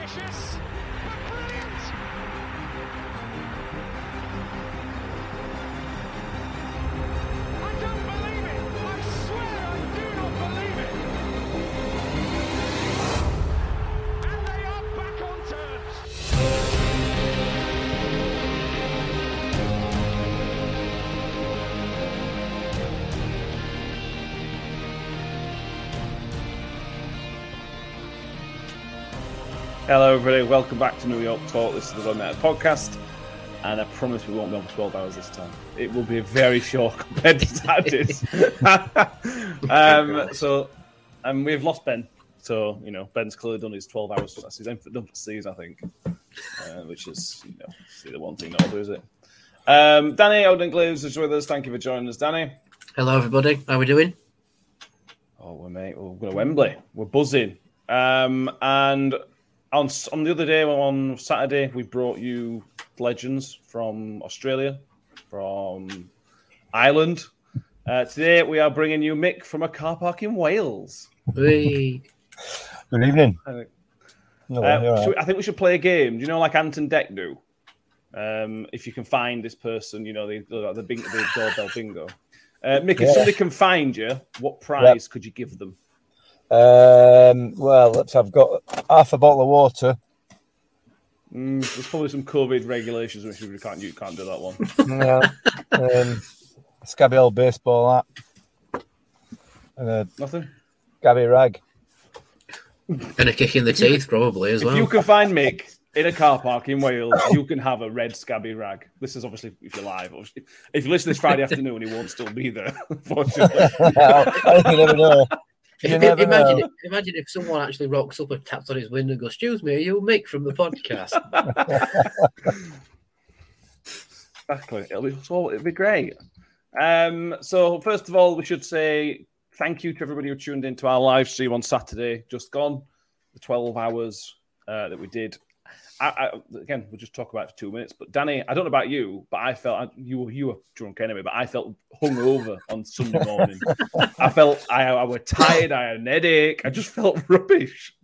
ambitious, Hello, everybody. Welcome back to New York Talk. This is the Run United podcast, and I promise we won't be on for 12 hours this time. It will be a very short compared to Saturdays. um, so, and we've lost Ben. So, you know, Ben's clearly done his 12 hours. That's his end for, done for the season, I think, uh, which is, you know, see the one thing not to do, is it? Um, Danny Odin Glaves is with us. Thank you for joining us, Danny. Hello, everybody. How are we doing? Oh, we're mate. We're going to Wembley. We're buzzing. Um, and on on the other day, on Saturday, we brought you legends from Australia, from Ireland. Uh, today, we are bringing you Mick from a car park in Wales. We Good evening. I think, No, uh, you're all should we- I think we should play a game. Do you know, like Ant and Dec do? Um, if you can find this person, you know, the the, the, bing, the doorbell bingo. Uh, Mick, if Yeah. somebody can find you, what prize could you give them? Um, well, let's. I've got half a bottle of water. Mm, there's probably some COVID regulations which you can't you can't do that one. Yeah. um, scabby old baseball hat. And a Nothing. scabby rag. and a kick in the teeth, probably as If well. you can find Mick in a car park in Wales, you can have a red scabby rag. This is obviously if you're live. If you listen this Friday afternoon, he won't still be there. Unfortunately. I you never know. You never imagine, know. if, imagine if someone actually rocks up and taps on his window and goes, "Excuse me, are you Mick from the podcast?" Exactly. It'll be so it'll be great. Um, so first of all, we should say thank you to everybody who tuned into our live stream on Saturday, just gone, the 12 hours uh, that we did. I, I, again, we'll just talk about it for two minutes. But Danny, I don't know about you, but I felt you were you were drunk anyway. But I felt hungover on Sunday morning. I felt I, I was tired. I had an headache. I just felt rubbish.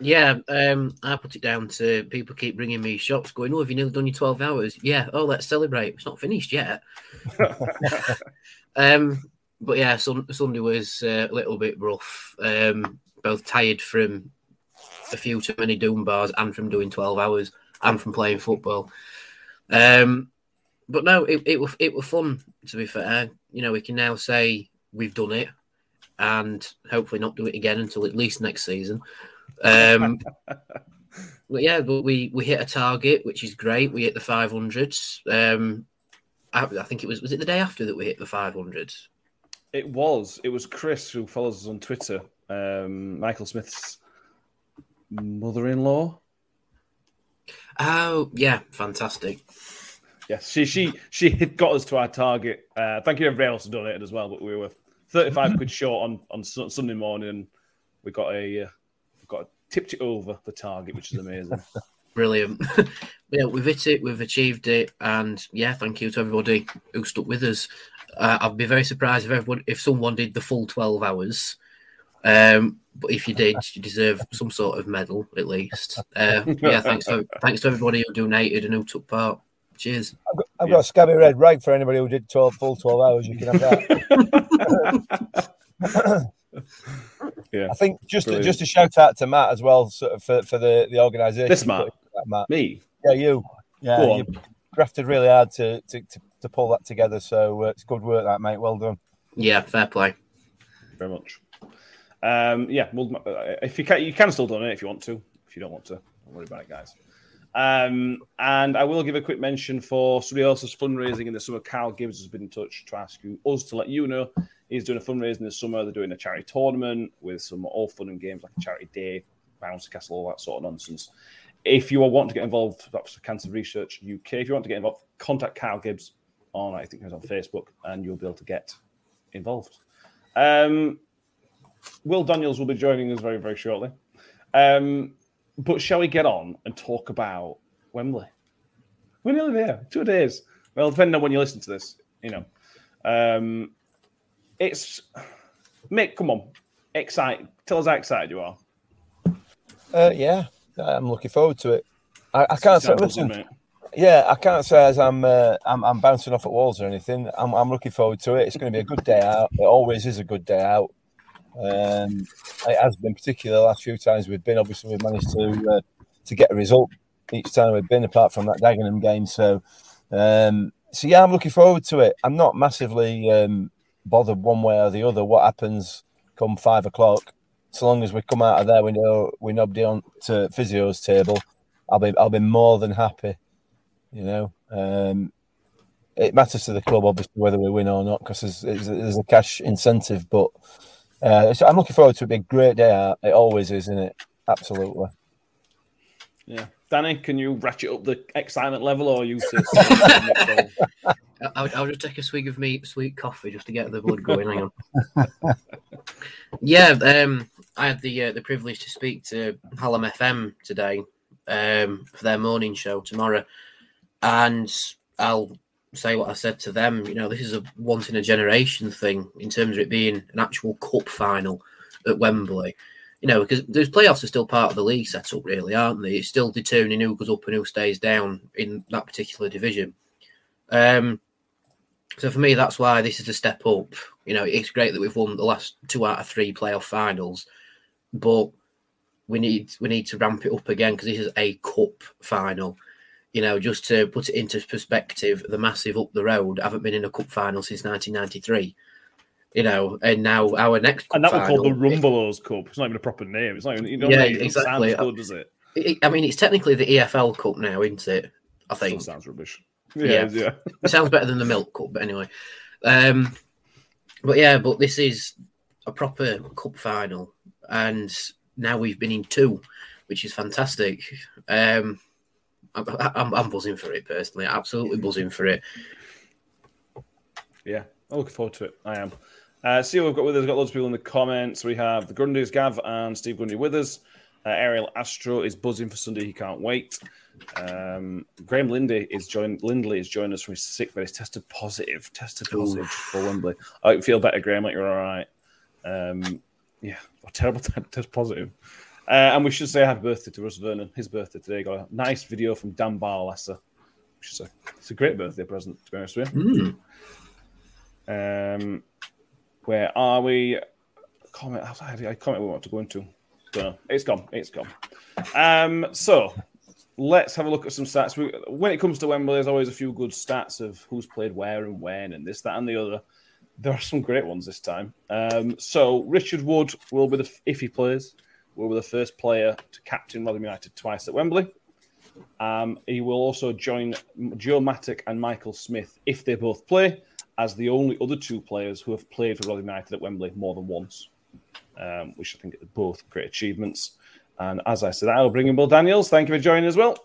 yeah, um, I put it down to people keep bringing me shots, going, "Oh, have you nearly done your twelve hours?" Yeah. Oh, let's celebrate. It's not finished yet. Um, but yeah, sun, Sunday was uh, a little bit rough. Um, both tired from a few too many doom bars and from doing twelve hours and from playing football. Um, but no, it it was it was fun. To be fair, you know, we can now say we've done it, and hopefully not do it again until at least next season. Um, but yeah, but we we hit a target, which is great. We hit the five hundreds. Um, I, I think it was was it the day after that we hit the 500 It was. It was Chris who follows us on Twitter. Um, Michael Smith's mother-in-law. oh yeah fantastic Yes, she she she had got us to our target. Uh, thank you, everybody else who donated as well. But we were thirty-five quid short on on Su- Sunday morning. and We got a uh, we got a, tipped it over the target, which is amazing. brilliant yeah we've hit it we've achieved it and yeah thank you to everybody who stuck with us uh, i'd be very surprised if everyone if someone did the full 12 hours um but if you did you deserve some sort of medal at least uh yeah thanks to, thanks to everybody who donated and who took part cheers I've got, I've got a scabby red rag for anybody who did 12 full 12 hours. You can have that. yeah, I think just Brilliant. just a shout out to Matt as well sort of for, for the, the organisation. This Matt? Matt. me. Yeah, you. Yeah, Go you grafted really hard to, to, to, to pull that together. So uh, it's good work, that mate. Well done. yeah fair play very much. Um, yeah, well, uh, if you can, you can still donate if you want to. If you don't want to, don't worry about it, guys. Um, and I will give a quick mention for somebody else's fundraising in the summer. Carl Gibbs has been in touch to ask you us to let you know he's doing a fundraising this summer. They're doing a charity tournament with some all fun and games like a charity day, bouncy castle, all that sort of nonsense. If you want to get involved, that's Cancer Research UK. If you want to get involved, contact Carl Gibbs on I think he's on Facebook, and you'll be able to get involved. Um, Will Daniels will be joining us very, very shortly. Um, but shall we get on and talk about Wembley? We're nearly there. Two days. Well, depending on when you listen to this, you know. Um, it's Mick. Come on, excited. Tell us how excited you are. Uh, yeah, I'm looking forward to it. I, I can't say, listen, mate. yeah, I can't say as I'm, uh, I'm I'm bouncing off at walls or anything. I'm, I'm looking forward to it. It's going to be a good day out. It always is a good day out. Um, it has been, particularly the last few times we've been. Obviously, we've managed to uh, to get a result each time we've been, apart from that Dagenham game. So, um, so yeah, I'm looking forward to it. I'm not massively um, bothered one way or the other what happens come five o'clock. So long as we come out of there, we know we nobody on to physio's table. I'll be I'll be more than happy. You know, um, it matters to the club obviously whether we win or not because there's, there's a cash incentive. But uh, so I'm looking forward to it. Be a great day out. It always is, isn't it? Absolutely. Yeah. Danny, can you ratchet up the excitement level or you say I'll, I'll just take a swig of me sweet coffee just to get the blood going. Hang on. yeah, um, I had the uh, the privilege to speak to Hallam FM today um, for their morning show tomorrow, and I'll say what I said to them. You know, this is a once in a generation thing in terms of it being an actual cup final at Wembley. You know, because those playoffs are still part of the league setup, really, aren't they? It's still determining who goes up and who stays down in that particular division. Um, so for me, that's why this is a step up. You know, it's great that we've won the last two out of three playoff finals, but we need we need to ramp it up again because this is a cup final. You know, just to put it into perspective, the massive up the road haven't been in a cup final since 1993. You know, and now our next And that was called the Rumbelows Cup. It's not even a proper name. It's not even, you know, Yeah, it exactly. good, does it? it- I mean, it's technically the EFL Cup now, isn't it? I Still think. sounds rubbish. Yeah. Yeah, yeah. It sounds better than the milk cup, but anyway. Um, but yeah, but this is a proper cup final, and now we've been in two, which is fantastic. Um, I'm, I'm, buzzing for it personally, absolutely buzzing for it. Yeah, I'm looking forward to it. I am. Uh, see what we've got with us. We've got loads of people in the comments. We have the Grundys, Gav, and Steve Grundy with us. Uh, Ariel Astro is buzzing for Sunday. He can't wait. Um, Graham Lindy is joined. Lindley is joining us from his sick, but he's tested positive. Tested positive for Wembley. I feel better, Graham. Like you're all right. Um, yeah, what a terrible test positive. Uh, and we should say happy birthday to Russ Vernon. His birthday today. Got a nice video from Dan Barlaser. Which is a, it's a great birthday present, to be honest with you. Mm. Um, where are we? Comment. I I comment we want to go into. So it's gone. It's gone. Um, so let's have a look at some stats. We, when it comes to Wembley, there's always a few good stats of who's played where and when, and this, that, and the other. There are some great ones this time. Um, so Richard Wood will be the if he plays, be the first player to captain Rotherham United twice at Wembley. Um, he will also join Joe Mattock and Michael Smith if they both play, as the only other two players who have played for Rotherham United at Wembley more than once, um, which I think are both great achievements. And as I said, I'll bring in Bill Daniels. Thank you for joining as well.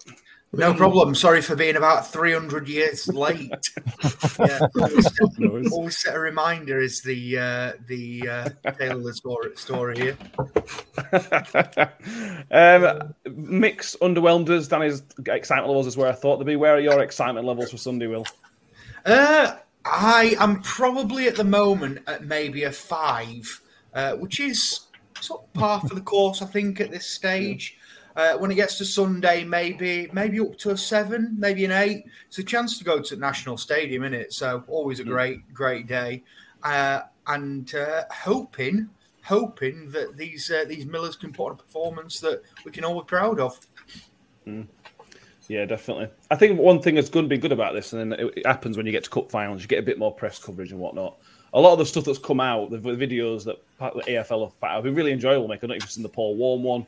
No problem. Sorry for being about 300 years late. yeah, always, set a reminder is the uh, the uh, tale of the story, story here. um, mix underwhelmed us. Danny's excitement levels is where I thought they'd be. Where are your excitement levels for Sunday, Will? Uh, I am probably at the moment at maybe a five, uh, which is sort of par for the course, I think, at this stage. Uh, when it gets to Sunday, maybe maybe up to a seven, maybe an eight. It's a chance to go to the National Stadium, isn't it? So always a great great day, uh, and uh, hoping hoping that these uh, these Millers can put on a performance that we can all be proud of. Yeah, definitely. I think one thing that's going to be good about this, and then it, it happens when you get to cup finals, you get a bit more press coverage and whatnot. A lot of the stuff that's come out, the, videos that the EFL have put out, have been really enjoyable. Make I don't know if you've seen the Paul Warne one,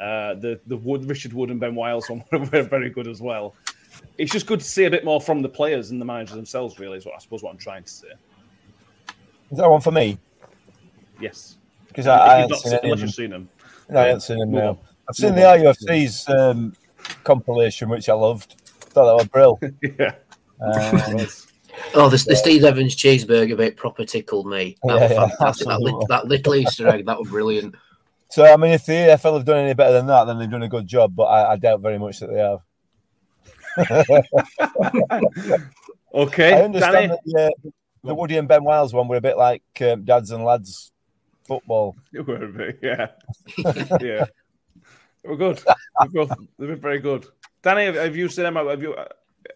uh, the the Wood, Richard Wood and Ben Wiles one were very good as well. It's just good to see a bit more from the players and the managers themselves. Really, is what I suppose what I'm trying to say. Is that one for me? Yes, Because I, I you've haven't not seen seen, any of unless them. you've seen them. No, I haven't seen them. Move No. I've seen Move the on. RUFC's um, compilation, which I loved. Thought that was brilliant. yeah. Um, Oh, the, the Steve Evans cheeseburger bit proper tickled me. That Yeah, was yeah, fantastic. that, lit, absolutely. that little Easter egg, that was brilliant. So, I mean, if the EFL have done any better than that, then they've done a good job. But I, I doubt very much that they have. Okay, I understand Danny. that the, uh, the Woody and Ben Wiles one were a bit like um, dads and lads football. You were a bit, yeah, yeah. We're good. They've both they've been very good. Danny, have, have you seen them? Have you uh,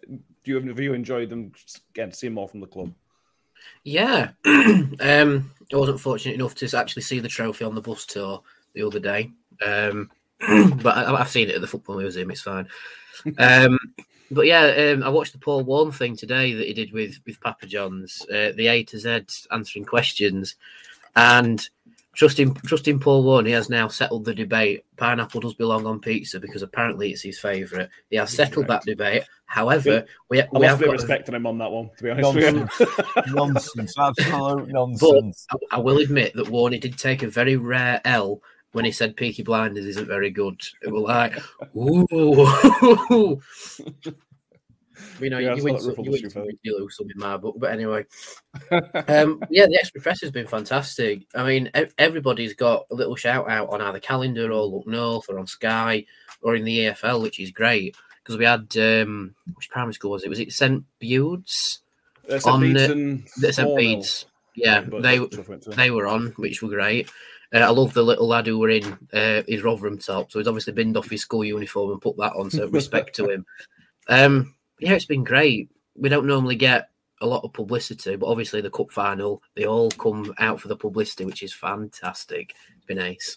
do you have you enjoyed them? Again, seeing more from the club. Yeah, um, I wasn't fortunate enough to actually see the trophy on the bus tour the other day, um, but I, I've seen it at the football museum. It's fine. Um, but yeah, um, I watched the Paul Warne thing today that he did with with Papa John's, uh, the A to Z answering questions, and trusting trusting Paul Warne, he has now settled the debate. Pineapple does belong on pizza because apparently it's his favourite. He has settled that debate. However, we, I we lost have a bit got. respect him on that one, to be honest. Nonsense. nonsense. Absolute But. I, I will admit that Warney did take a very rare L when he said Peaky Blinders isn't very good. It was like, ooh. you know, Yeah, you win some, you, win some, you lose some in my book. But anyway, um, yeah, the Extra Press has been fantastic. I mean, everybody's got a little shout out on either calendar or Look North or on Sky or in the EFL, which is great because we had um, which primary school was it? Was it St? Uh. On, Bede's uh, and St Bede's. Yeah, But they tough went to- they were on, which were great. Uh, I love the little lad who were in uh, his Rotherham top, so he's obviously binned off his school uniform and put that on. So respect to him. Um, yeah, it's been great. We don't normally get a lot of publicity, but obviously the cup final, they all come out for the publicity, which is fantastic. It's been ace.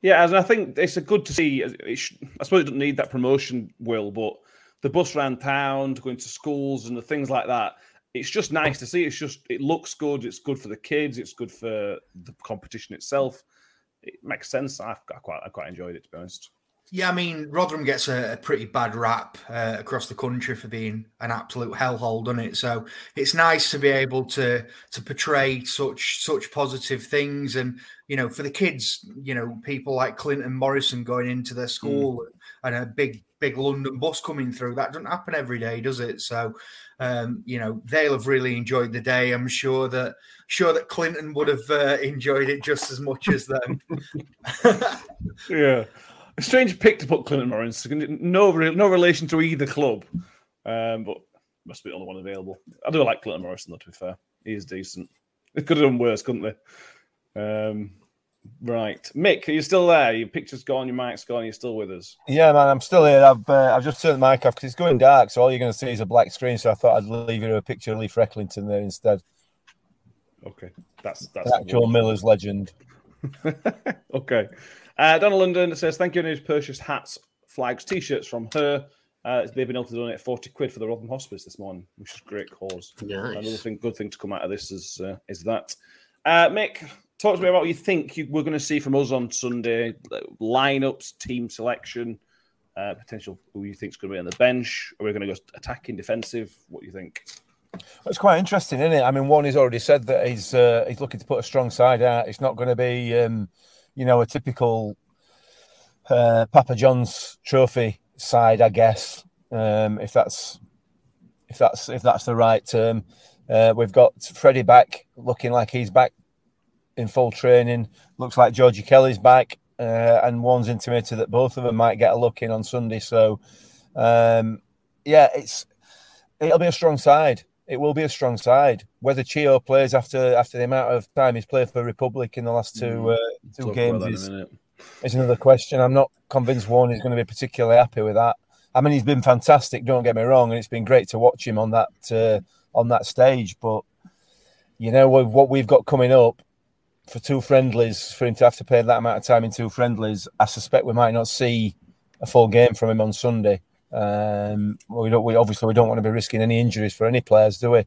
Yeah, and I think it's a good to see. It sh- I suppose it doesn't need that promotion, Will, but the bus around town, going to schools and the things like that. It's just nice to see. It's just it looks good. It's good for the kids. It's good for the competition itself. It makes sense. I, I quite I quite enjoyed it to be honest. Yeah, I mean, Rotherham gets a, a pretty bad rap uh, across the country for being an absolute hellhole, doesn't it? So it's nice to be able to to portray such such positive things, and you know, for the kids, you know, people like Clinton Morrison going into their school and a big big London bus coming through. That doesn't happen every day, does it? So, um, you know, they'll have really enjoyed the day. I'm sure that sure that Clinton would have uh, enjoyed it just as much as them. Yeah, a strange pick to put Clinton Morrison. No, no relation to either club, um, but must be the only one available. I do like Clinton Morrison, though. To be fair, he is decent. They could have done worse, couldn't they? Um, right, Mick, are you still there? Your picture's gone, your mic's gone. You're still with us. Yeah, man, I'm still here. I've uh, I've just turned the mic off because it's going dark, so all you're going to see is a black screen. So I thought I'd leave you a picture of Leaf Recklington there instead. Okay, that's that's The actual Miller's legend. okay. Uh, Donald London says, Thank you. And he's purchased hats, flags, t shirts from her. Uh, they've been able to donate 40 quid for the Rotherham Hospice this morning, which is a great cause. Nice. Another thing, good thing to come out of this is uh, is that. Uh, Mick, talk to me about what you think you, we're going to see from us on Sunday lineups, team selection, uh, potential who you think is going to be on the bench. Are we going to go attacking, defensive? What do you think? It's quite interesting, isn't it? I mean, Warne has already said that he's uh, he's looking to put a strong side out. It's not going to be, um, you know, a typical uh, Papa John's Trophy side, I guess. Um, if that's if that's if that's the right term, uh, we've got Freddie back, looking like he's back in full training. Looks like Georgie Kelly's back, uh, and Warne's intimated that both of them might get a look in on Sunday. So, um, yeah, it's it'll be a strong side. It will be a strong side. Whether Chio plays after after the amount of time he's played for Republic in the last two uh, two Talk games about that in is, is another question. I'm not convinced Warne is going to be particularly happy with that. I mean, he's been fantastic. Don't get me wrong, and it's been great to watch him on that uh, on that stage. But you know what we've got coming up for two friendlies, for him to have to play that amount of time in two friendlies, I suspect we might not see a full game from him on Sunday. Um, we don't. We obviously we don't want to be risking any injuries for any players, do we?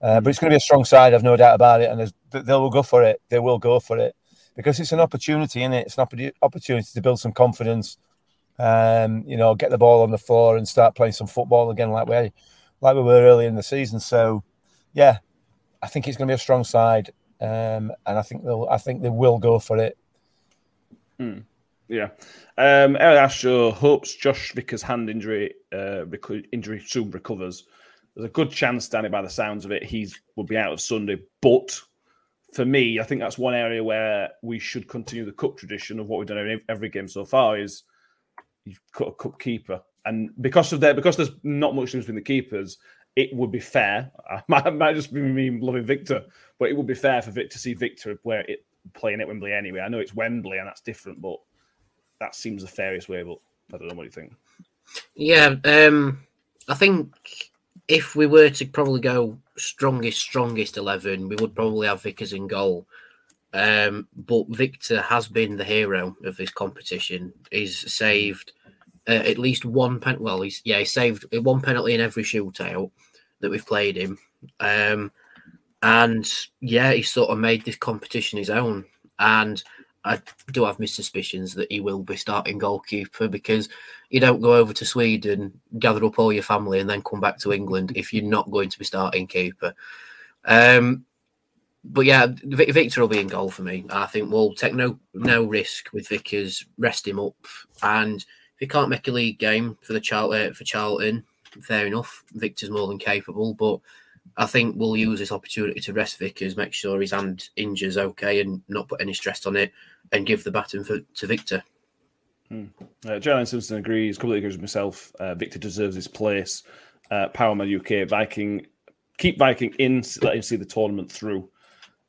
Uh, but it's going to be a strong side. I've no doubt about it, and they will go for it. They will go for it because it's an opportunity, is it? It's an opportu- opportunity to build some confidence. Um, you know, get the ball on the floor and start playing some football again, like we like we were earlier in the season. So, yeah, I think it's going to be a strong side, um, and I think they'll. I think they will go for it. Yeah. Um, Eric hopes Josh Vickers' hand injury uh, reco- injury soon recovers. There's a good chance, Danny, by the sounds of it, he's will be out of Sunday. But for me, I think that's one area where we should continue the cup tradition of what we've done in every game so far. Is you've got a cup keeper, and because of that, because there's not much difference between the keepers, it would be fair. I might, just be me loving Victor, but it would be fair for Vic to see Victor where it playing at Wembley anyway. I know it's Wembley and that's different, but that seems the fairest way. But I don't know what you think. Yeah, um, I think if we were to probably go strongest, strongest eleven, we would probably have Vickers in goal. Um, but Victor has been the hero of this competition. He's saved uh, at least one pen. Well, he's yeah, he saved one penalty in every shootout that we've played him. Um, and yeah, he sort of made this competition his own. And I do have my suspicions that he will be starting goalkeeper because you don't go over to Sweden, gather up all your family, and then come back to England if you're not going to be starting keeper. Um, but yeah, Victor will be in goal for me. I think we'll take no no risk with Vickers, rest him up, and he can't make a league game for the Charlton uh, for Charlton, fair enough. Victor's more than capable, but I think we'll use this opportunity to rest Vickers, make sure his hand injures okay, and not put any stress on it, and give the baton for, to Victor. Hmm. Uh, Jalen Simpson agrees, completely agrees with myself. Uh, Victor deserves his place. Uh, Powerman UK, Viking, keep Viking in, let him see the tournament through.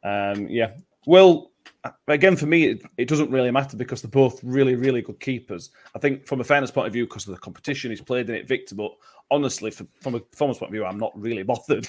Um, yeah. Well, again, for me, it, it, doesn't really matter because they're both really, really good keepers. I think from a fairness point of view, because of the competition, he's played in it, Victor. But honestly, for, from a performance point of view, I'm not really bothered.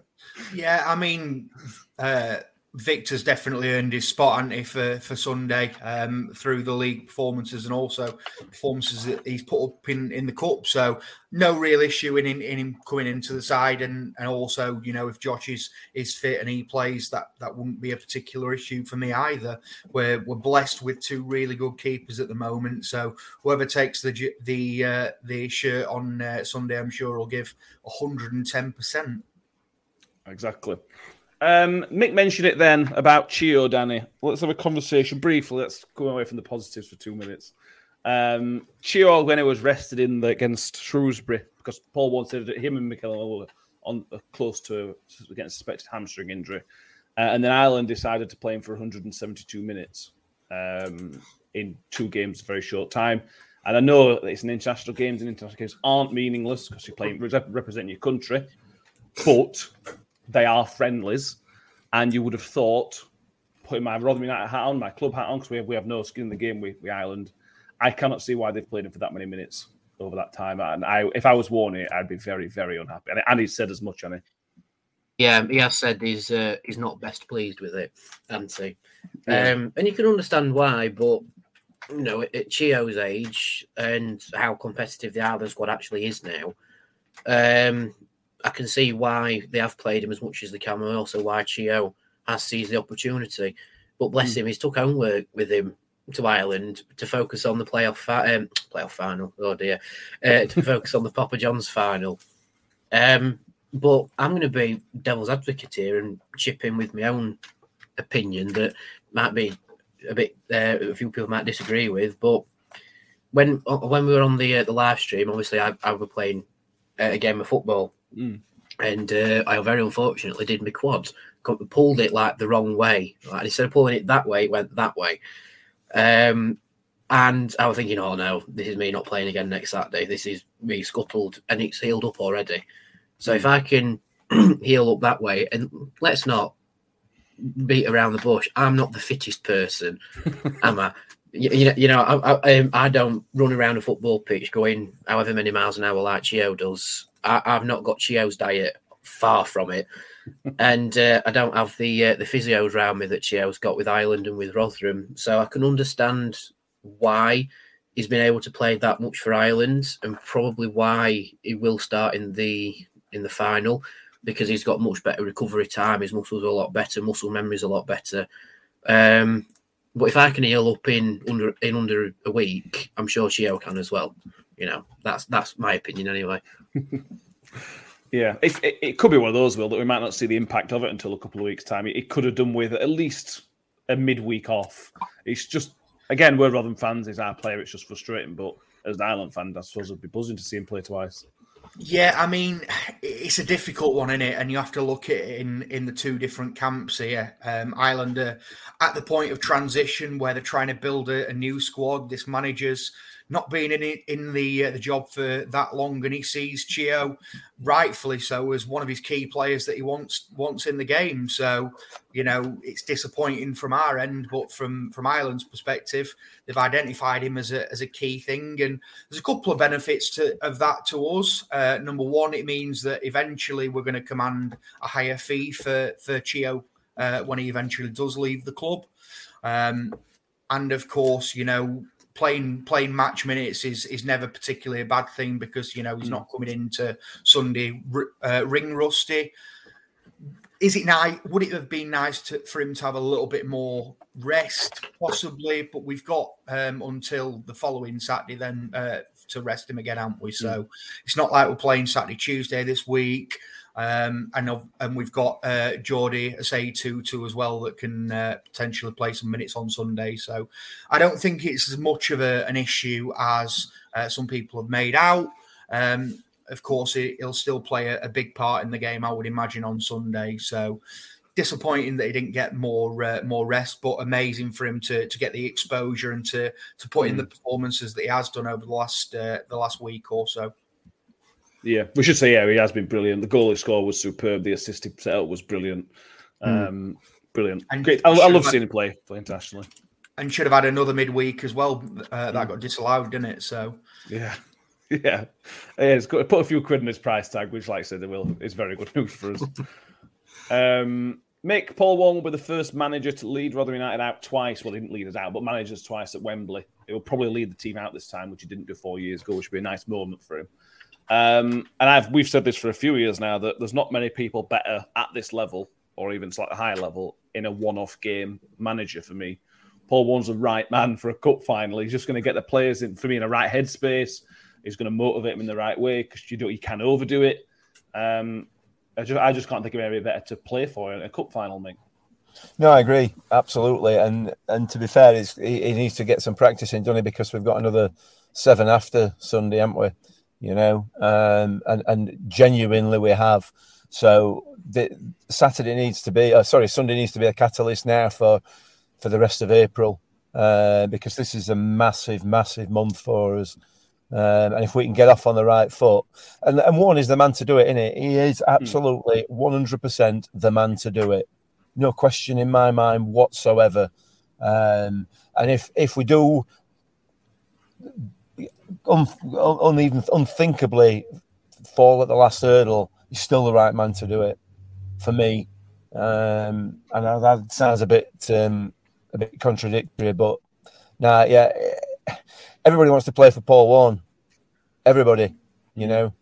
yeah, I mean, uh, Victor's definitely earned his spot, ante for, for Sunday um, through the league performances and also performances that he's put up in, in the cup. So no real issue in, in, in him coming into the side, and, and also you know if Josh is, is fit and he plays, that that wouldn't be a particular issue for me either. We're we're blessed with two really good keepers at the moment, so whoever takes the the uh, the shirt on uh, Sunday, I'm sure will give hundred and ten percent. Exactly. Um, Mick mentioned it then about Chio, Danny. Let's have a conversation briefly. Let's go away from the positives for two minutes. Um, Chio, when he was rested in the, against Shrewsbury, because Paul wanted him and Mickel were on uh, close to getting suspected hamstring injury, uh, and then Ireland decided to play him for 172 minutes um, in two games, a very short time. And I know it's an international games, and international games aren't meaningless because you're playing representing your country, but they are friendlies, and you would have thought, putting my Rotherham United hat on, my club hat on, because we have, we have no skin in the game with, with Ireland, I cannot see why they've played him for that many minutes over that time. And I, if I was Warne, I'd be very, very unhappy. And, and he said as much, on it. Yeah, he has said he's uh, he's not best pleased with it, hasn't he? Yeah. Um, and you can understand why, but you know, at Chio's age and how competitive the Ireland squad actually is now, um, I can see why they have played him as much as they can, and also why Chio has seized the opportunity. But bless mm. him, he's took homework with him to Ireland to focus on the playoff fi- um, playoff final. Oh dear, uh, to focus on the Papa John's final. Um, but I'm going to be devil's advocate here and chip in with my own opinion that might be a bit uh, a few people might disagree with. But when when we were on the uh, the live stream, obviously I, I was playing a game of football Mm. And uh, I very unfortunately did my quads, pulled it like the wrong way. Like instead of pulling it that way, it went that way. Um, and I was thinking, oh no, this is me not playing again next Saturday. This is me scuttled and it's healed up already. So if I can heal up that way, and let's not beat around the bush, I'm not the fittest person, am I? You, you know, I, I, um, I, don't run around a football pitch going however many miles an hour like Chio does. I, have not got Chio's diet, far from it, and uh, I don't have the uh, the physios around me that Chio's got with Ireland and with Rotherham. So I can understand why he's been able to play that much for Ireland, and probably why he will start in the in the final because he's got much better recovery time. His muscles are a lot better, muscle memory is a lot better. Um, but if I can heal up in under in under a week, I'm sure Chio can as well. You know, that's that's my opinion anyway. yeah, it, it, it, could be one of those, Will, that we might not see the impact of it until a couple of weeks' time. It, it could have done with at least a midweek off. It's just, again, we're Rotherham fans. He's our player. It's just frustrating. But as an Ireland fan, I suppose I'd be buzzing to see him play twice. Yeah, I mean, it's a difficult one, isn't it? And you have to look at it in, in the two different camps here. Um, Ireland at the point of transition where they're trying to build a, a new squad. This manager's not being in in the uh, the job for that long, and he sees Chio rightfully so as one of his key players that he wants wants in the game. So you know, it's disappointing from our end, but from from Ireland's perspective, they've identified him as a as a key thing, and there's a couple of benefits to of that to us. Uh, number one, it means that eventually we're going to command a higher fee for for Chio uh, when he eventually does leave the club, um, and of course, you know. Playing playing match minutes is is never particularly a bad thing because you know he's not coming into Sunday uh, ring rusty is it nice? Would it have been nice to, for him to have a little bit more rest, possibly? But we've got um, until the following Saturday then uh, to rest him again, haven't we? So mm. it's not like we're playing Saturday, Tuesday this week. Um, and and we've got uh, Jordi Osei-Tutu as well that can uh, potentially play some minutes on Sunday. So I don't think it's as much of a, an issue as uh, some people have made out. Um, of course, he'll still play a, a, big part in the game, I would imagine, on Sunday. So disappointing that he didn't get more uh, more rest, but amazing for him to to get the exposure and to to put mm. in the hmm. performances that he has done over the last uh, the last week or so. Yeah, we should say yeah, he has been brilliant. The goal he scored was superb. The assisted setup was brilliant. Mm. Um, brilliant, and great. I, I love seeing him play play internationally. And should have had another midweek as well. Uh, that mm. got disallowed, didn't it? So yeah, Yeah, yeah, it's got put a few quid in his price tag, which, like I said, they will. It's very good news for us. um, Mick Paul Warne will be the first manager to lead Rotherham United out twice. Well, he didn't lead us out, but managers twice at Wembley. He will probably lead the team out this time, which he didn't do four years ago, which would be a nice moment for him. Um, and I've we've said this for a few years now that there's not many people better at this level or even slightly higher level in a one-off game manager for me. Paul Warne's the right man for a cup final. He's just going to get the players in for me in a right headspace He's going to motivate him in the right way because you don't you can overdo it. Um, I just I just can't think of anybody better to play for in a cup final, mate. No, I agree absolutely, and and to be fair, he, he needs to get some practice in, doesn't he? Because we've got another seven after Sunday, haven't we? You know, um, and and genuinely we have. So the, Saturday needs to be, uh, sorry, Sunday needs to be a catalyst now for for the rest of April uh, because this is a massive, massive month for us. Um, and if we can get off on the right foot, and, and Warne is the man to do it, isn't it? He is hmm. absolutely 100% the man to do it. No question in my mind whatsoever. Um, and if if we do un, un, unthinkably fall at the last hurdle, he's still the right man to do it for me. Um, and that sounds a bit um, a bit contradictory, but nah, yeah everybody wants to play for Paul Warne. Everybody, you know.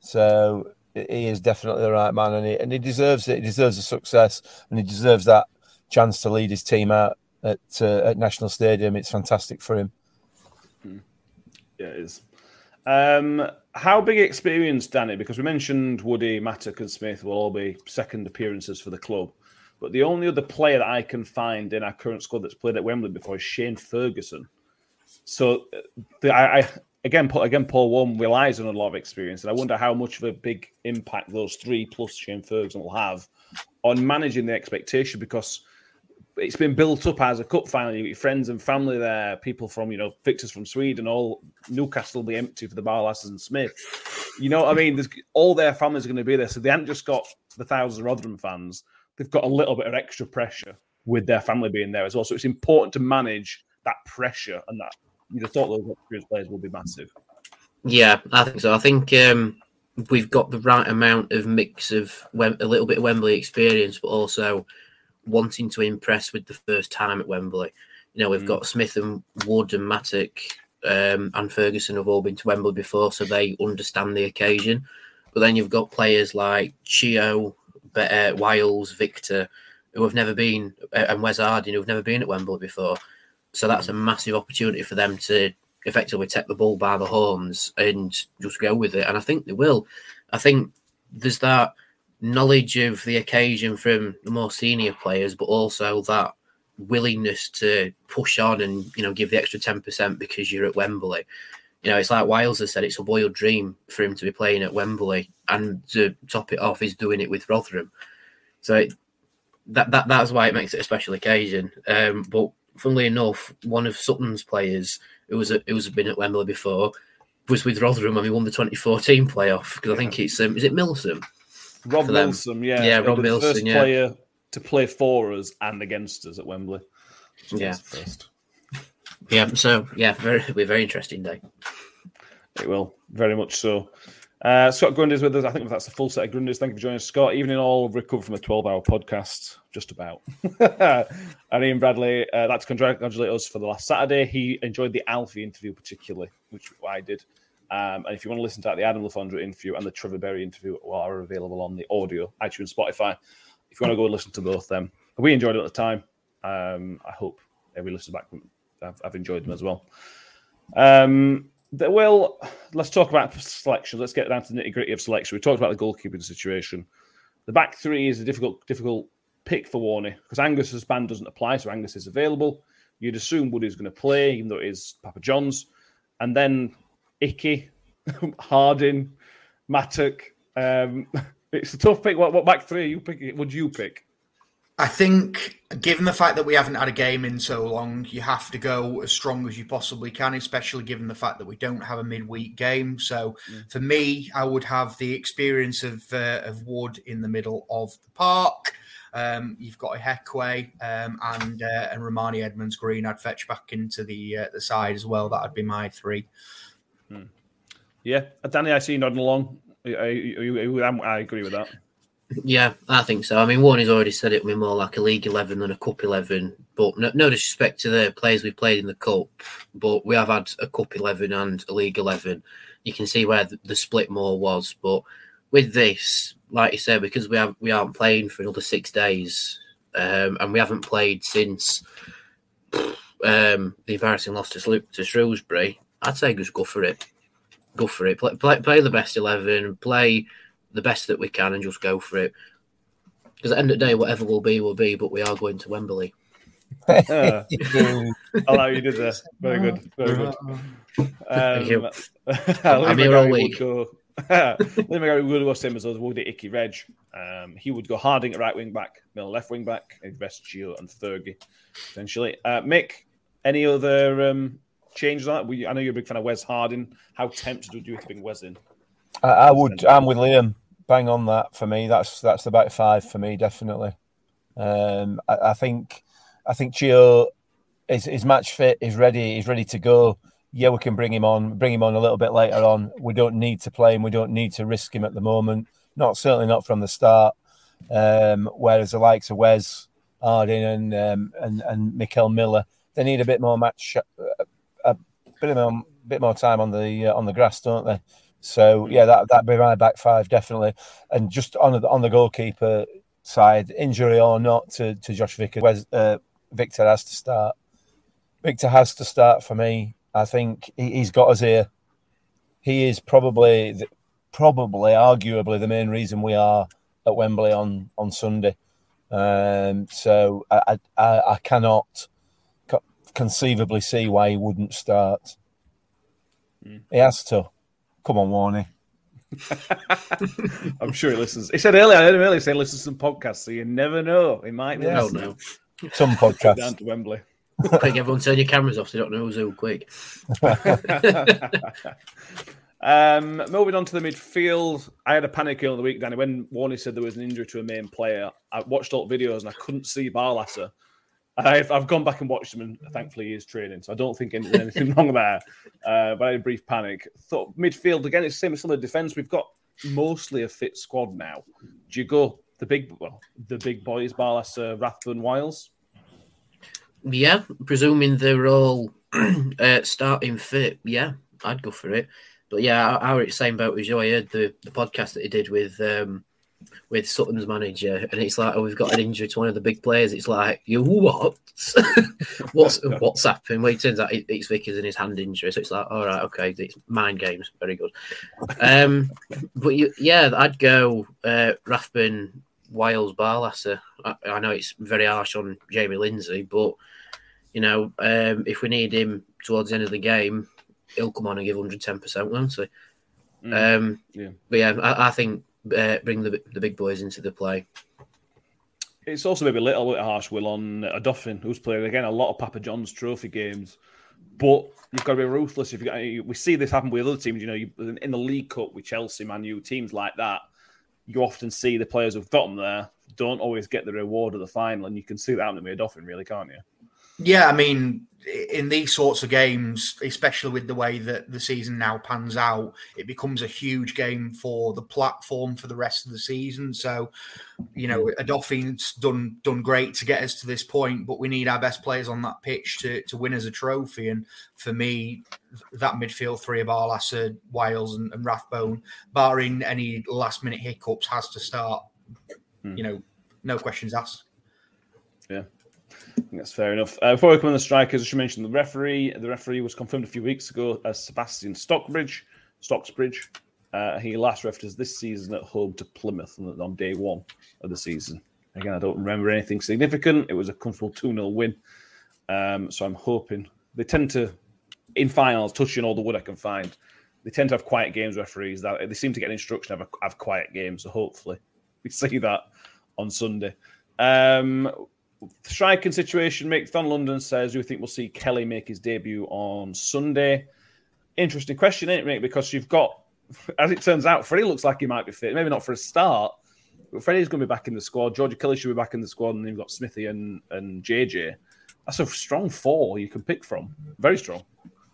So he is definitely the right man, and he and he deserves it. He deserves the success, and he deserves that chance to lead his team out at uh, at National Stadium. It's fantastic for him. Hmm. Yeah, it is. Um, how big experience, Danny? Because we mentioned Woody, Mattock, and Smith will all be second appearances for the club. But the only other player that I can find in our current squad that's played at Wembley before is Shane Ferguson. So the, I, I again, again, Paul Warne relies on a lot of experience, and I wonder how much of a big impact those three plus Shane Ferguson will have on managing the expectation because it's been built up as a cup final. you've your friends and family there, people from you know Victor's from Sweden, all Newcastle will be empty for the Barlasers and Smith. You know what I mean? There's, all their families are going to be there, so they haven't just got the thousands of Rotherham fans. They've got a little bit of extra pressure with their family being there as well. So it's important to manage that pressure and that you'd have thought those experienced players will be massive. Yeah, I think so. I think um, we've got the right amount of mix of Wem- a little bit of Wembley experience, but also wanting to impress with the first time at Wembley. You know, we've mm. got Smith and Wood and Mattock um, and Ferguson have all been to Wembley before, so they understand the occasion. But then you've got players like Chio, uh, Wiles, Victor, who have never been, uh, and Wes Harding, who have never been at Wembley before. So that's a massive opportunity for them to effectively take the ball by the horns and just go with it. And I think they will. I think there's that knowledge of the occasion from the more senior players, but also that willingness to push on and you know give the extra ten percent because you're at Wembley. You know, it's like Wiles has said, it's a boiled dream for him to be playing at Wembley, and to top it off, he's doing it with Rotherham. So it, that that that's why it makes it a special occasion. Um, but funnily enough, one of Sutton's players who was a, who was been at Wembley before was with Rotherham and we won the 2014 playoff because I think it's um, is it Milsom? Rob Milsom, yeah, yeah, Rob Milsom, first yeah. player to play for us and against us at Wembley. So Yeah. First. Yeah, so yeah, very it'll be a very interesting day. It will, very much so. Uh, Scott Grundy's with us. I think that's the full set of Grundys. Thank you for joining us, Scott. Evening all, recovered from a 12 hour podcast, just about. and Ian Bradley, uh, that's congratulate us for the last Saturday. He enjoyed the Alfie interview particularly, which I did. Um, and if you want to listen to the Adam Le Fondre interview and the Trevor Berry interview well, are available on the audio, iTunes, Spotify. If you want to go and listen to both them, we enjoyed it at the time. Um, I hope every listener back, I've, I've enjoyed them as well. Um, will let's talk about selection. Let's get down to the nitty gritty of selection. We talked about the goalkeeping situation. The back three is a difficult, difficult pick for Warney because Angus's ban doesn't apply, so Angus is available. You'd assume Woody's going to play, even though it is Papa John's, and then Icky, Harding, Mattock. Um, it's a tough pick. What, what back three are you picking? Would you pick? I think, given the fact that we haven't had a game in so long, you have to go as strong as you possibly can, especially given the fact that we don't have a midweek game. So, for me, I would have the experience of uh, of Wood in the middle of the park. Um, you've got a Ihiekwe um, and uh, and Rarmani Edmonds Green. I'd fetch back into the uh, the side as well. That'd be my three. Yeah, Uh, Danny, I see you nodding along. I, I, I, agree with that. Yeah, I think so. I mean, Warney's already said it will be more like a League 11 than a Cup 11. But no, no disrespect to the players we played in the Cup, but we have had a Cup 11 and a League 11. You can see where the, the split more was. But with this, like you said, because we have we aren't playing for another six days, um, and we haven't played since um, the embarrassing loss to, to Shrewsbury, I'd say just go for it. Go for it. Play, play, play the best 11, play the best that we can and just go for it. Because at the end of the day, whatever will be, will be, but we are going to Wembley. Uh, I like you did there. Very good. Very good. Um, you. I'm here all week. Go, Liam McGarry would go same as us. Would Icky Reg. Um, he would go Harding at right wing back, Miller left wing back, invest Gio and Fergie potentially. Uh, Mick, any other um, changes on that? We, I know you're a big fan of Wes Harding. How tempted would you to bring Wes in? I, I would. I'm with Liam. Bang on that for me. That's that's the back five for me, definitely. Um, I, I think I think Chio is, is match fit. He's ready. He's ready to go. Yeah, we can bring him on. Bring him on a little bit later on. We don't need to play him. We don't need to risk him at the moment. Not certainly not from the start. Um, whereas the likes of Wes Harding and um, and and Mickel Miller, they need a bit more match, bit more bit more time on the uh, on the grass, don't they? So yeah, that that'd be my back five definitely. And just on the on the goalkeeper side, injury or not to, to Josh Vickers, uh, Victor has to start. Victor has to start for me. I think he, he's got us here. He is probably the, probably arguably the main reason we are at Wembley on on Sunday. Um, so I, I I cannot conceivably see why he wouldn't start. He has to. Come on, Warney. I'm sure he listens. He said earlier, I heard him earlier say listen to some podcasts, so you never know. He might be Yeah. Listening no. Some podcasts. down to Wembley. Quick, everyone turn your cameras off. They don't know who's who. Quick. um, moving on to the midfield, I had a panic earlier in the week, Danny, when Warney said there was an injury to a main player. I watched all the videos and I couldn't see Barlaser. I've, I've gone back and watched him, and thankfully he is training, so I don't think there's anything wrong there. Uh, but I had a brief panic. Thought midfield again, it's the same as some of the defense. We've got mostly a fit squad now. Do you go the big, well, the big boys, Barlaser, Rathbone, Wiles? Yeah, presuming they're all uh, starting fit, yeah, I'd go for it. But yeah, I, I was same about Joe. I heard the, the podcast that he did with um, with Sutton's manager, and it's like, oh, we've got an injury to one of the big players. It's like, you what? what's what's happened? Well, it turns out it's Vickers in his hand injury, so it's like, all right, okay, it's mind games, very good. Um, but you, yeah, I'd go uh, Rathbone, Wiles, Barlaser. I, I know it's very harsh on Jamie Lindsay, but you know, um, if we need him towards the end of the game, he'll come on and give 110%, won't he? Mm, Um, yeah. But yeah, I, I think uh, bring the the big boys into the play. It's also maybe a little bit harsh, Will, on a Duffin, who's played again a lot of Papa John's trophy games. But you've got to be ruthless. If you we see this happen with other teams, you know, you, in the League Cup with Chelsea, Man U, teams like that, you often see the players who've got them there don't always get the reward of the final, and you can see that happening with Dauphin, really, can't you? Yeah, I mean, in these sorts of games, especially with the way that the season now pans out, it becomes a huge game for the platform for the rest of the season. So, you know, a Dauphin's done done great to get us to this point, but we need our best players on that pitch to, to win as a trophy. And for me, that midfield three of Barlaser, Wiles, and, and Rathbone, barring any last minute hiccups, has to start. Hmm. You know, no questions asked. Yeah. That's fair enough. Uh, before we come on the strikers, I should mention the referee. The referee was confirmed a few weeks ago as Sebastian Stockbridge. Stocksbridge. Uh, he last refed us this season at home to Plymouth on, on day one of the season. Again, I don't remember anything significant. It was a comfortable 2 0 win. Um, so I'm hoping they tend to, in finals, touching all the wood I can find, they tend to have quiet games, referees. That They seem to get an instruction to have, a, have quiet games. So hopefully we see that on Sunday. Um, striking situation, Mick Van London says, Do you think we'll see Kelly make his debut on Sunday? Interesting question, isn't it, Mick? Because you've got, as it turns out, Freddie looks like he might be fit. Maybe not for a start, but Freddie's going to be back in the squad. Georgie Kelly should be back in the squad, and then you've got Smithy and, and JJ. That's a strong four you can pick from. Very strong.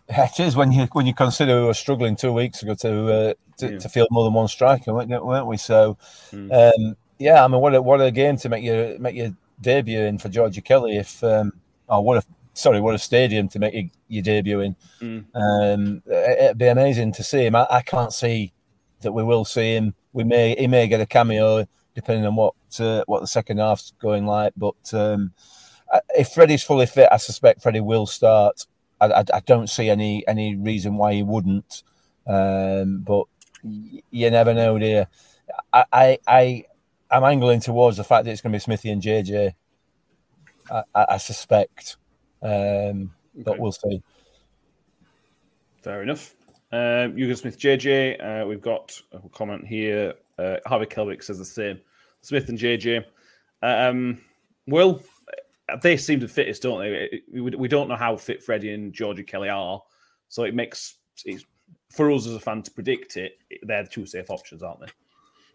It is when you when you consider we were struggling two weeks ago to uh, to, Yeah. to field more than one striker, weren't we? So, Mm. um, yeah, I mean, what a what a game to make you make your debut in for Georgie Kelly. If um, oh, what a sorry, what a stadium to make your, your debut in. Mm. Um, it, it'd be amazing to see him. I, I can't see that we will see him. We may he may get a cameo depending on what uh, what the second half's going like. But um, if Freddie's fully fit, I suspect Freddie will start. I, I, I don't see any any reason why he wouldn't. Um, but you never know, dear. I, I I I'm angling towards the fact that it's going to be Smithy and JJ. I, I, I suspect, um, but we'll see. Fair enough. Um, Hugo Smith, JJ. Uh, we've got a comment here. Uh, Harvey Kelwick says the same. Smith and JJ. Um, well, they seem the fittest, don't they? We, we don't know how fit Freddie and Georgie Kelly are, so it makes it's, for us as a fan to predict it. They're the two safe options, aren't they?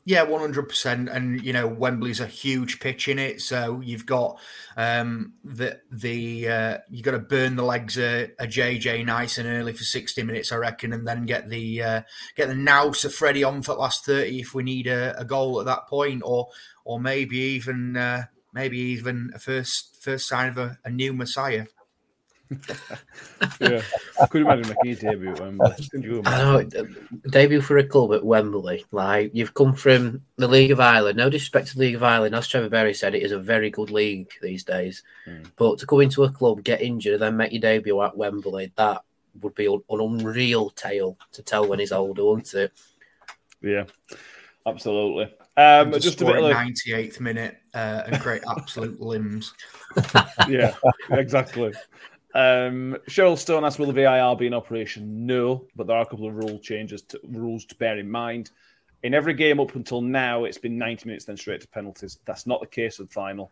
Yeah, one hundred percent. And you know, Wembley's a huge pitch in it, so you've got um, the the uh, you got to burn the legs a, JJ nice and early for sixty minutes, I reckon, and then get the uh, get the nous of Freddie on for the last thirty if we need a, a goal at that point, or or maybe even uh, maybe even a first first sign of a, a new Messiah. Yeah. I could imagine making a debut at Wembley. You I know debut for a club at Wembley. Like you've come from the League of Ireland. No disrespect to the League of Ireland, as Trevor Berry said, it is a very good league these days. Mm. But to come into a club, get injured, and then make your debut at Wembley, that would be an an unreal tale to tell when he's older, wouldn't it? Yeah, absolutely. Um, And to just a score bit in of ninety eighth minute uh, and create absolute limbs. yeah, exactly. Um, Cheryl Stone asks, "Will the VAR be in operation?" No, but there are a couple of rule changes, to, rules to bear in mind. In every game up until now, it's been 90 minutes, then straight to penalties. That's not the case with the final.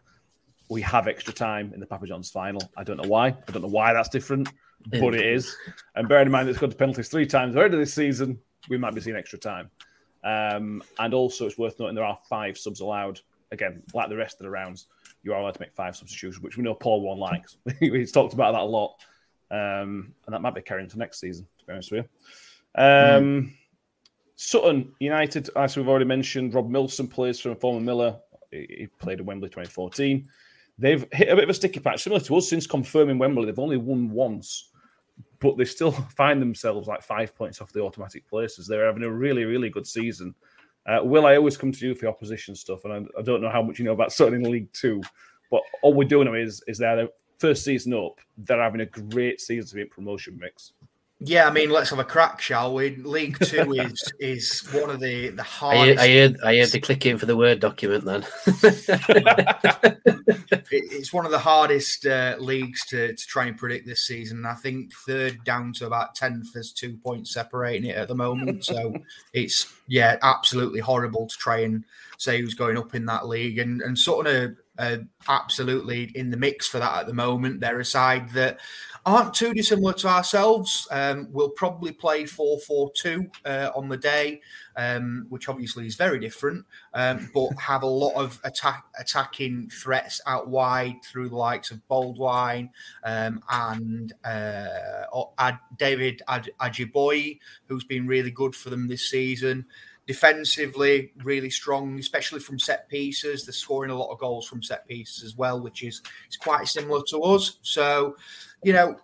We have extra time in the Papa John's final. I don't know why. I don't know why that's different, but it is. And bearing in mind it's gone to penalties three times already this season, we might be seeing extra time. Um, and also, it's worth noting there are five subs allowed. Again, like the rest of the rounds, you are allowed to make five substitutions, which we know Paul Warne likes. He's talked about that a lot, um, and that might be carrying to next season. To be honest with you, um, Sutton United, as we've already mentioned, Rob Milsom plays for former Miller. He played in Wembley 2014. They've hit a bit of a sticky patch, similar to us since confirming Wembley. They've only won once, but they still find themselves like five points off the automatic places. They're having a really, really good season. Uh, Will, I always come to you for opposition stuff, and I, I don't know how much you know about Sutton in League Two, but all we're doing is is they're the first season up. They're having a great season to be in promotion mix. Yeah, I mean, let's have a crack, shall we? League Two is is one of the the I heard, hardest. I heard, I heard the clicking for the word document then. it's one of the hardest uh, leagues to, to try and predict this season. I think third down to about tenth. There's two points separating it at the moment, so it's yeah, absolutely horrible to try and say who's going up in that league. And and Sutton are, are absolutely in the mix for that at the moment. They're a side that aren't too dissimilar to ourselves. Um, we'll probably play 4 4 2 uh, on the day, um, which obviously is very different, um, but have a lot of attack attacking threats out wide through the likes of Boldwine um, and uh, David Ad- Ajiboye, who's been really good for them this season. Defensively, really strong, especially from set pieces. They're scoring a lot of goals from set pieces as well, which is, is quite similar to us. So, you know,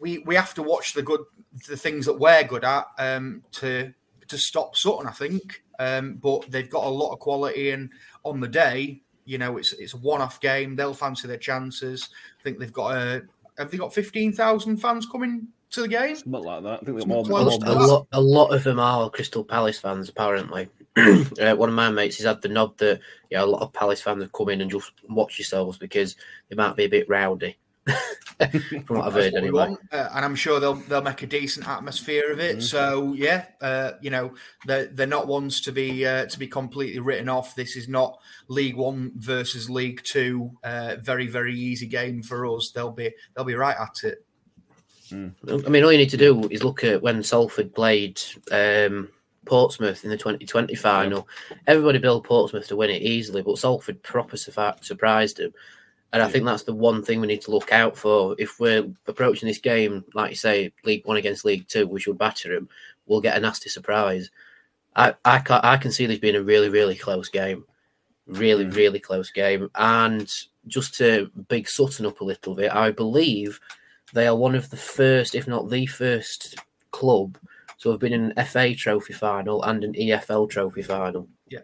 we we have to watch the good the things that we're good at um, to to stop Sutton. I think, um, but they've got a lot of quality, and on the day, you know, it's it's a one off game. They'll fancy their chances. I think they've got a have they got fifteen thousand fans coming to the game? Something like that. I think they're more, more a, lot, a lot of them are Crystal Palace fans, apparently. uh, one of my mates has had the nod that yeah, a lot of Palace fans have come in and just watch yourselves because they might be a bit rowdy. From what I've heard, what anyway. uh, and I'm sure they'll they'll make a decent atmosphere of it. So yeah, uh, you know they're they're not ones to be uh, to be completely written off. This is not League One versus League Two. Uh, very very easy game for us. They'll be they'll be right at it. I mean, all you need to do is look at when Salford played um, Portsmouth in the 2020 final. Everybody billed Portsmouth to win it easily, but Salford proper surprised them. And I think that's the one thing we need to look out for. If we're approaching this game, like you say, League One against League Two, we should batter them. We'll get a nasty surprise. I I can, I can see this being a really really close game, really really close game. And just to big Sutton up a little bit, I believe they are one of the first, if not the first, club to have been in an FA Trophy final and an EFL Trophy final. Yeah.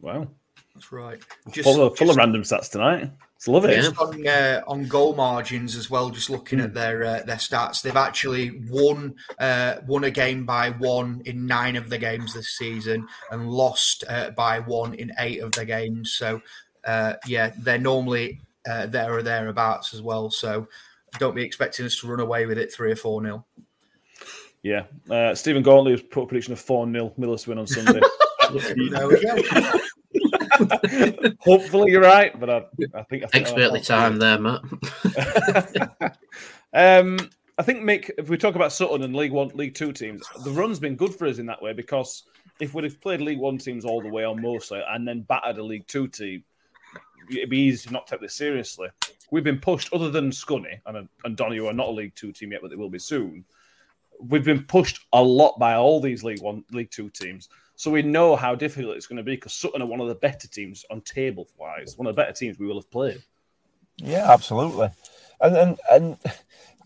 Wow. That's right. Just, Full of, full of random stats tonight. Just love it. Just on, uh, on goal margins as well, just looking at their uh, their stats, they've actually won uh, won a game by one in nine of the games this season, and lost uh, by one in eight of the games. So, uh, yeah, they're normally uh, there or thereabouts as well. So, don't be expecting us to run away with it three or four nil. Yeah. Uh, Stephen Gauntley has put a prediction of 4 nil Millers win on Sunday. There we go. Hopefully you're right, but I, I think I think Expertly timed there, Matt. um, I think Mick, if we talk about Sutton and League One, League Two teams, the run's been good for us in that way because if we'd have played League One teams all the way on mostly and then battered a League Two team, it'd be easy to not take this seriously. We've been pushed, other than Scunny and and Donny, who are not a League Two team yet, but they will be soon. We've been pushed a lot by all these League One, League Two teams. So we know how difficult it's going to be because Sutton are one of the better teams on table wise, one of the better teams we will have played. Yeah, absolutely. And and, and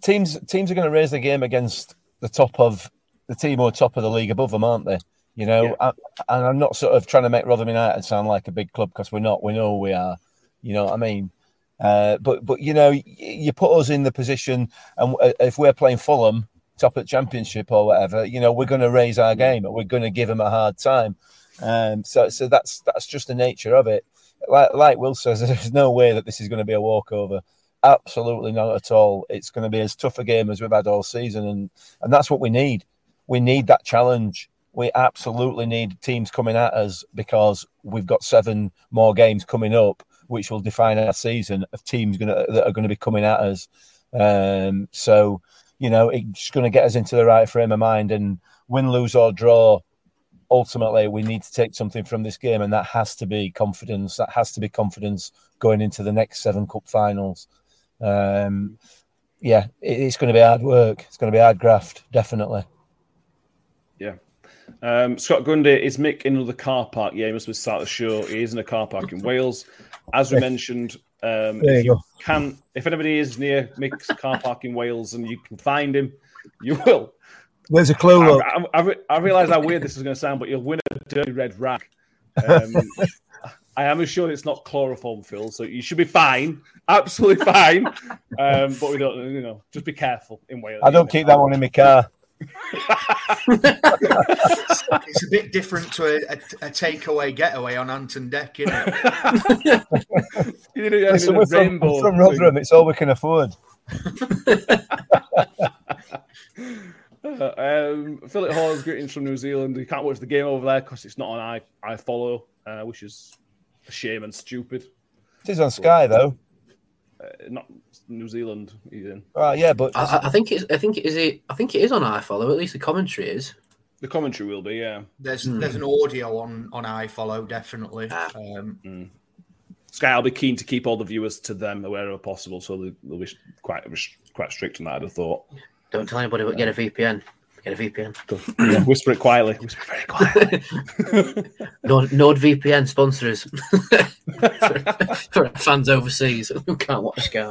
teams teams are going to raise the game against the top of the team or top of the league above them, aren't they? You know, Yeah. I, and I'm not sort of trying to make Rotherham United sound like a big club because we're not. We know we are. You know what I mean? Uh, but but you know, you put us in the position, and if we're playing Fulham, top of the championship or whatever, you know, we're going to raise our game, and we're going to give them a hard time. Um, so so that's that's just the nature of it. Like like Will says, there's no way that this is going to be a walkover. Absolutely not at all. It's going to be as tough a game as we've had all season, and and that's what we need. We need that challenge. We absolutely need teams coming at us because we've got seven more games coming up, which will define our season of teams gonna, that are going to be coming at us. Um, so, you know, it's going to get us into the right frame of mind. And win, lose, or draw, ultimately, we need to take something from this game, and that has to be confidence. That has to be confidence going into the next seven cup finals. Um, yeah, it, it's going to be hard work. It's going to be hard graft, definitely. Yeah. Um, Scott Grundy is Mick in another car park. Yeah, he must be start the show. He is in a car park in Wales. As we mentioned, um, if you you can, if anybody is near Mick's car park in Wales and you can find him, you will. There's a clue. I. I, I, I realize how weird this is going to sound, but you'll win a dirty red rag. Um, I am assured it's not chloroform filled, so you should be fine, absolutely fine. Um, but we don't, you know, just be careful in Wales. I don't keep that one in my car. It's a bit different to a, a, a takeaway getaway on Ant and Dec, isn't it? You didn't Listen, we're from, rainbow we're from. Rotherham. It's all we can afford. um, Philip Hall's greetings from New Zealand. You can't watch the game over there because it's not on I iFollow, uh, which is a shame and stupid. It is on Sky though. Uh, not New Zealand. He's in. Oh yeah, but I, I- I think it's. I think it is. It. I think it is on iFollow. At least the commentary is. The commentary will be, yeah. There's Hmm. there's an audio on on iFollow definitely. Ah. Um, Sky will be keen to keep all the viewers to them wherever possible, so they- they'll be quite quite strict on that. I'd have thought. Don't tell anybody. But get a VPN. Get a VPN. Yeah, whisper it quietly. Whisper it very quietly. Nord, NordVPN sponsors for, for fans overseas who can't watch Sky.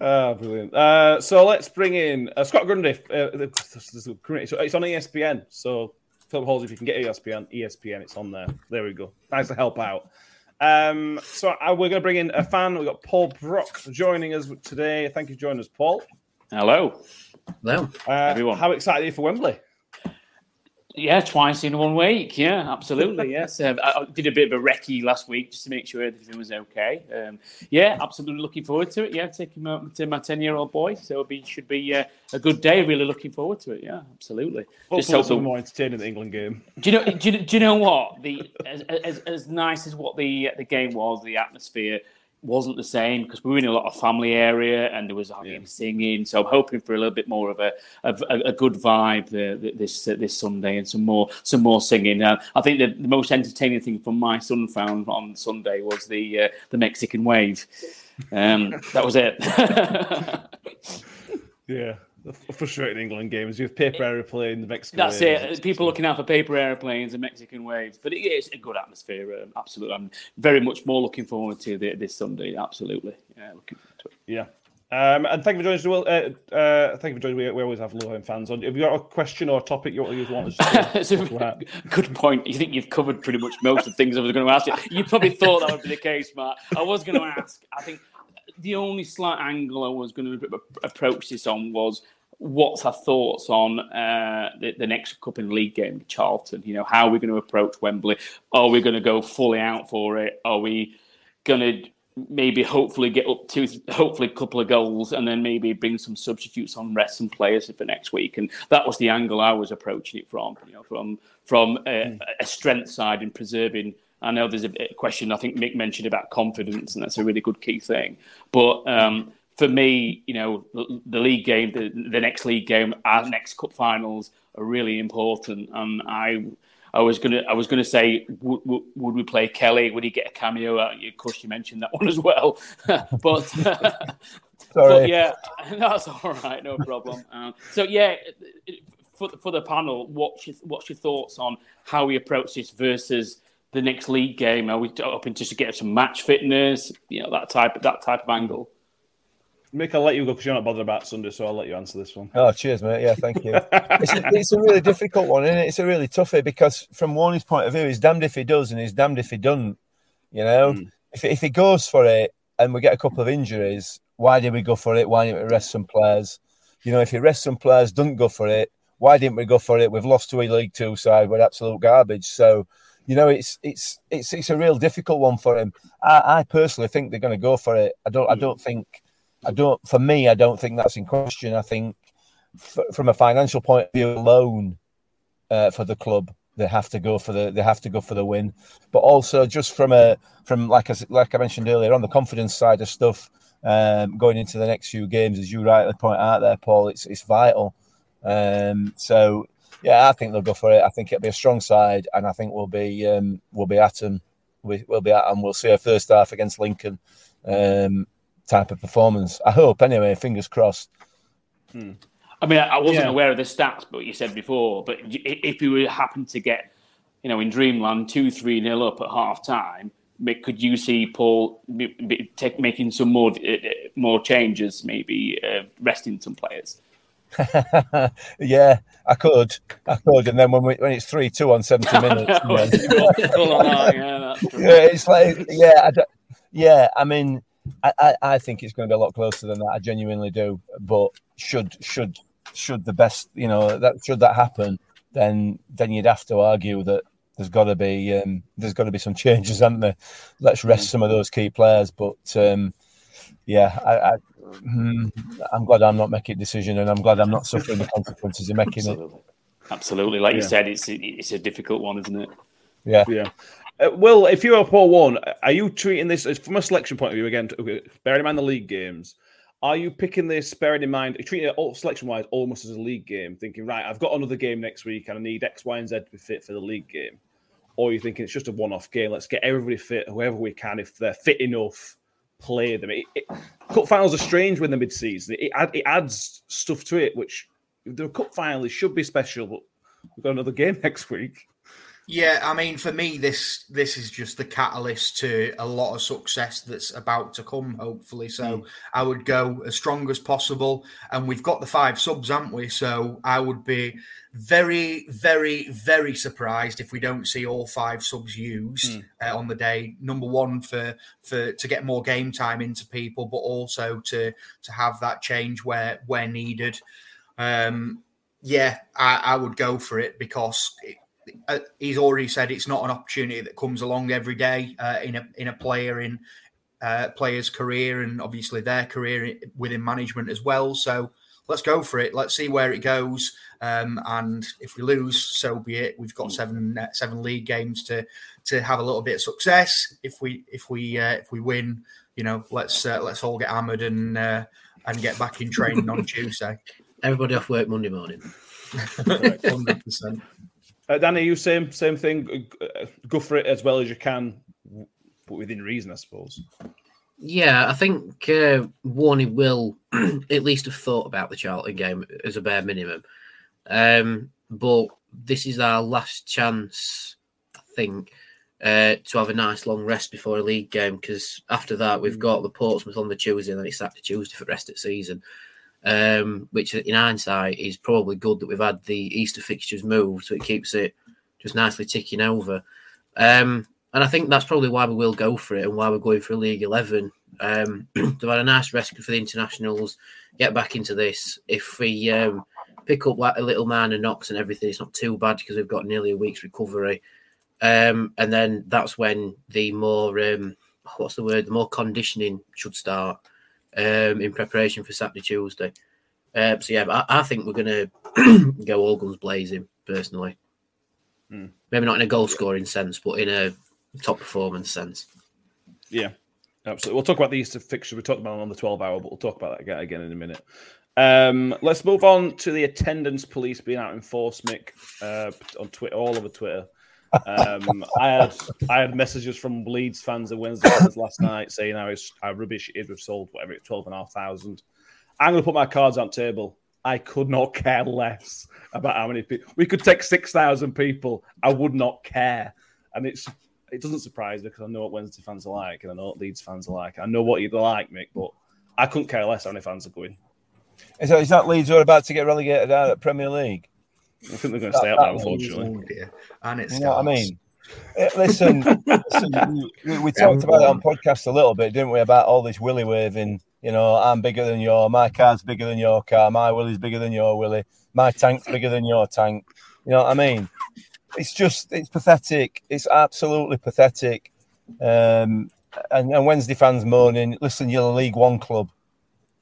Ah, brilliant. Uh, so let's bring in uh, Scott Grundy. Uh, the- this is great. So it's on ESPN. So Philip Halls, if you can get ESPN, ESPN, it's on there. There we go. Nice to help out. Um, so uh, we're going to bring in a fan. We've got Paul Brock joining us today. Thank you for joining us, Paul. Hello. No. Uh, Everyone. How excited are you for Wembley? Yeah, twice in one week. Yeah, absolutely. Yes, um, I I did a bit of a recce last week just to make sure everything was okay. Um, yeah, absolutely looking forward to it. Yeah, taking my, to my ten-year-old boy, so it'll should be uh, a good day. Really looking forward to it. Yeah, absolutely. Just Hopefully hope it's the- more entertaining than the England game. Do you know? Do you, do you know what the as, as, as nice as what the the game was, the atmosphere wasn't the same because we were in a lot of family area and there was hardly singing. So I'm hoping for a little bit more of a of a, a good vibe uh, this uh, this Sunday and some more some more singing. Uh, I think the, the most entertaining thing from my son found on Sunday was the uh, the Mexican wave. Um, that was it. Yeah. The frustrating England games. You have paper aeroplane, the Mexican. That's waves. it. People looking out for paper airplanes and Mexican waves, but it is a good atmosphere. Um, absolutely, I'm very much more looking forward to the, this Sunday. Absolutely, yeah, looking forward to it. Yeah. Um, and thank you for joining us. Will. Uh, uh, thank you for joining. We, we always have Lohan fans on. Have you got a question or a topic you, want to talk good point. You think you've covered pretty much most of the things I was going to ask you. You probably thought that would be the case, Matt. I was going to ask. I think the only slight angle I was going to approach this on was what's our thoughts on uh, the, the next Cup and League game, Charlton? You know, how are we going to approach Wembley? Are we going to go fully out for it? Are we going to maybe hopefully get up to hopefully a couple of goals and then maybe bring some substitutes on rest some players for next week and that was the angle I was approaching it from you know from from a, a strength side in preserving I know there's a a question I think Mick mentioned about confidence and that's a really good key thing but um for me, you know, the, league game, the, the next league game, our next cup finals are really important. And I, I was gonna, I was gonna say, would, would, would we play Kelly? Would he get a cameo? Uh, Of course, you mentioned that one as well. but, Sorry. but yeah, that's all right, no problem. Um, so yeah, for for the panel, what's your, what's your thoughts on how we approach this versus the next league game? Are we hoping just to get some match fitness? You know, that type that type of angle. Mick, I'll let you go because you're not bothered about Sunday, so I'll let you answer this one. Oh, cheers, mate. Yeah, thank you. it's, a, it's a really difficult one, isn't it? It's a really toughie because, from Warney's point of view, he's damned if he does and he's damned if he doesn't. You know, hmm. if, if he goes for it and we get a couple of injuries, why did we go for it? Why didn't we rest some players? You know, if he rests some players, doesn't go for it, why didn't we go for it? We've lost to a League Two side. We're absolute garbage. So, you know, it's it's it's it's a real difficult one for him. I, I personally think they're going to go for it. I don't. I hmm. don't think. I don't. For me, I don't think that's in question. I think, f- from a financial point of view alone, uh, for the club, they have to go for the they have to go for the win. But also, just from a from like I like I mentioned earlier, on the confidence side of stuff, um, going into the next few games, as you rightly point out there, Paul, it's it's vital. Um, so yeah, I think they'll go for it. I think it'll be a strong side, and I think we'll be um, we'll be at them. We, we'll be at them. We'll see a first half against Lincoln um, type of performance. I hope anyway. Fingers crossed. I mean, I I wasn't Yeah. aware of the stats, but you said before. But if you were happen to get, you know, in Dreamland two, three nil up at half time, could you see Paul m- m- take, making some more uh, uh, more changes, maybe uh, resting some players? yeah, I could, I could, and then when we, when it's three two on seventy minutes, you know, Cool on that, yeah, yeah, it's like yeah, I don't- yeah. I mean, I, I, I think it's going to be a lot closer than that. I genuinely do. But should should should the best, you know, that should that happen, then then you'd have to argue that there's got to be um, there's got to be some changes, haven't there? Let's rest some of those key players. But um, yeah, I, I, mm, I'm glad I'm not making a decision, and I'm glad I'm not suffering the consequences of making it. Absolutely, absolutely. Like you said, it's it's a difficult one, isn't it? Yeah. Yeah. Uh, Will, if you're or one, are you treating this as from a selection point of view again? Bearing in mind the league games, are you picking this bearing in mind treating it all selection wise almost as a league game, thinking right, I've got another game next week and I need X, Y, and Z to be fit for the league game, or are you thinking it's just a one-off game? Let's get everybody fit, whoever we can, if they're fit enough, play them. It, it, cup finals are strange when they're mid-season. It, add- it adds stuff to it, which the cup final, it should be special, but we've got another game next week. Yeah, I mean, for me, this this is just the catalyst to a lot of success that's about to come. Hopefully, so I would go as strong as possible, and we've got the five subs, haven't we? So I would be very, very, very surprised if we don't see all five subs used uh, on the day. Number one for for to get more game time into people, but also to to have that change where where needed. Um, yeah, I, I would go for it because it, uh, he's already said it's not an opportunity that comes along every day uh, in a in a player in uh, player's career and obviously their career within management as well. So let's go for it. Let's see where it goes. Um, and if we lose, so be it. We've got seven uh, seven league games to to have a little bit of success. If we if we uh, if we win, you know, let's uh, let's all get hammered and uh, and get back in training on Tuesday. Everybody off work Monday morning. Hundred percent. Uh, Danny, you same same thing. Uh, Go for it as well as you can, but within reason, I suppose. Yeah, I think uh, Warney will at least have thought about the Charlton game as a bare minimum. Um, but this is our last chance, I think, uh, to have a nice long rest before a league game because after that we've got the Portsmouth on the Tuesday and then it's Saturday Tuesday for the rest of the season. Um, which in hindsight is probably good that we've had the Easter fixtures moved, so it keeps it just nicely ticking over. Um, and I think that's probably why we will go for it and why we're going for League 11. Um, they've had a nice rescue for the internationals, get back into this. If we um, pick up like a little and knocks and everything, it's not too bad because we've got nearly a week's recovery. Um, and then that's when the more, um, what's the word, the more conditioning should start um, in preparation for Saturday, Tuesday. Uh, so yeah, I, I think we're going to go all guns blazing, personally. Hmm. Maybe not in a goal scoring sense, but in a top performance sense. Yeah, absolutely. We'll talk about the Easter fixture. We talked about on the 12 hour, but we'll talk about that again, in a minute. Um, let's move on to the attendance police being out in Forsmick uh, on Twitter, all over Twitter. Um, I had I had messages from Leeds fans and Wednesday fans last night saying how, how rubbish it is. We've sold whatever it's twelve and a half thousand. I'm going to put my cards on table. I could not care less about how many people we could take six thousand people. I would not care, and it's it doesn't surprise me because I know what Wednesday fans are like and I know what Leeds fans are like. I know what you're like, Mick, but I couldn't care less how many fans are going. Is that, is that Leeds are about to get relegated out of Premier League? I think they're going to stay up That- there, that unfortunately. Dear. And it's You know what I mean? Eh, Listen, listen we, we- we talked about it on podcast a little bit, didn't we? About all this willy waving. You know, I'm bigger than your, my car's bigger than your car, my willy's bigger than your willy, my tank's bigger than your tank. You know what I mean? It's just, it's pathetic. It's absolutely pathetic. Um, and, and Wednesday fans moaning, listen, you're a League One club.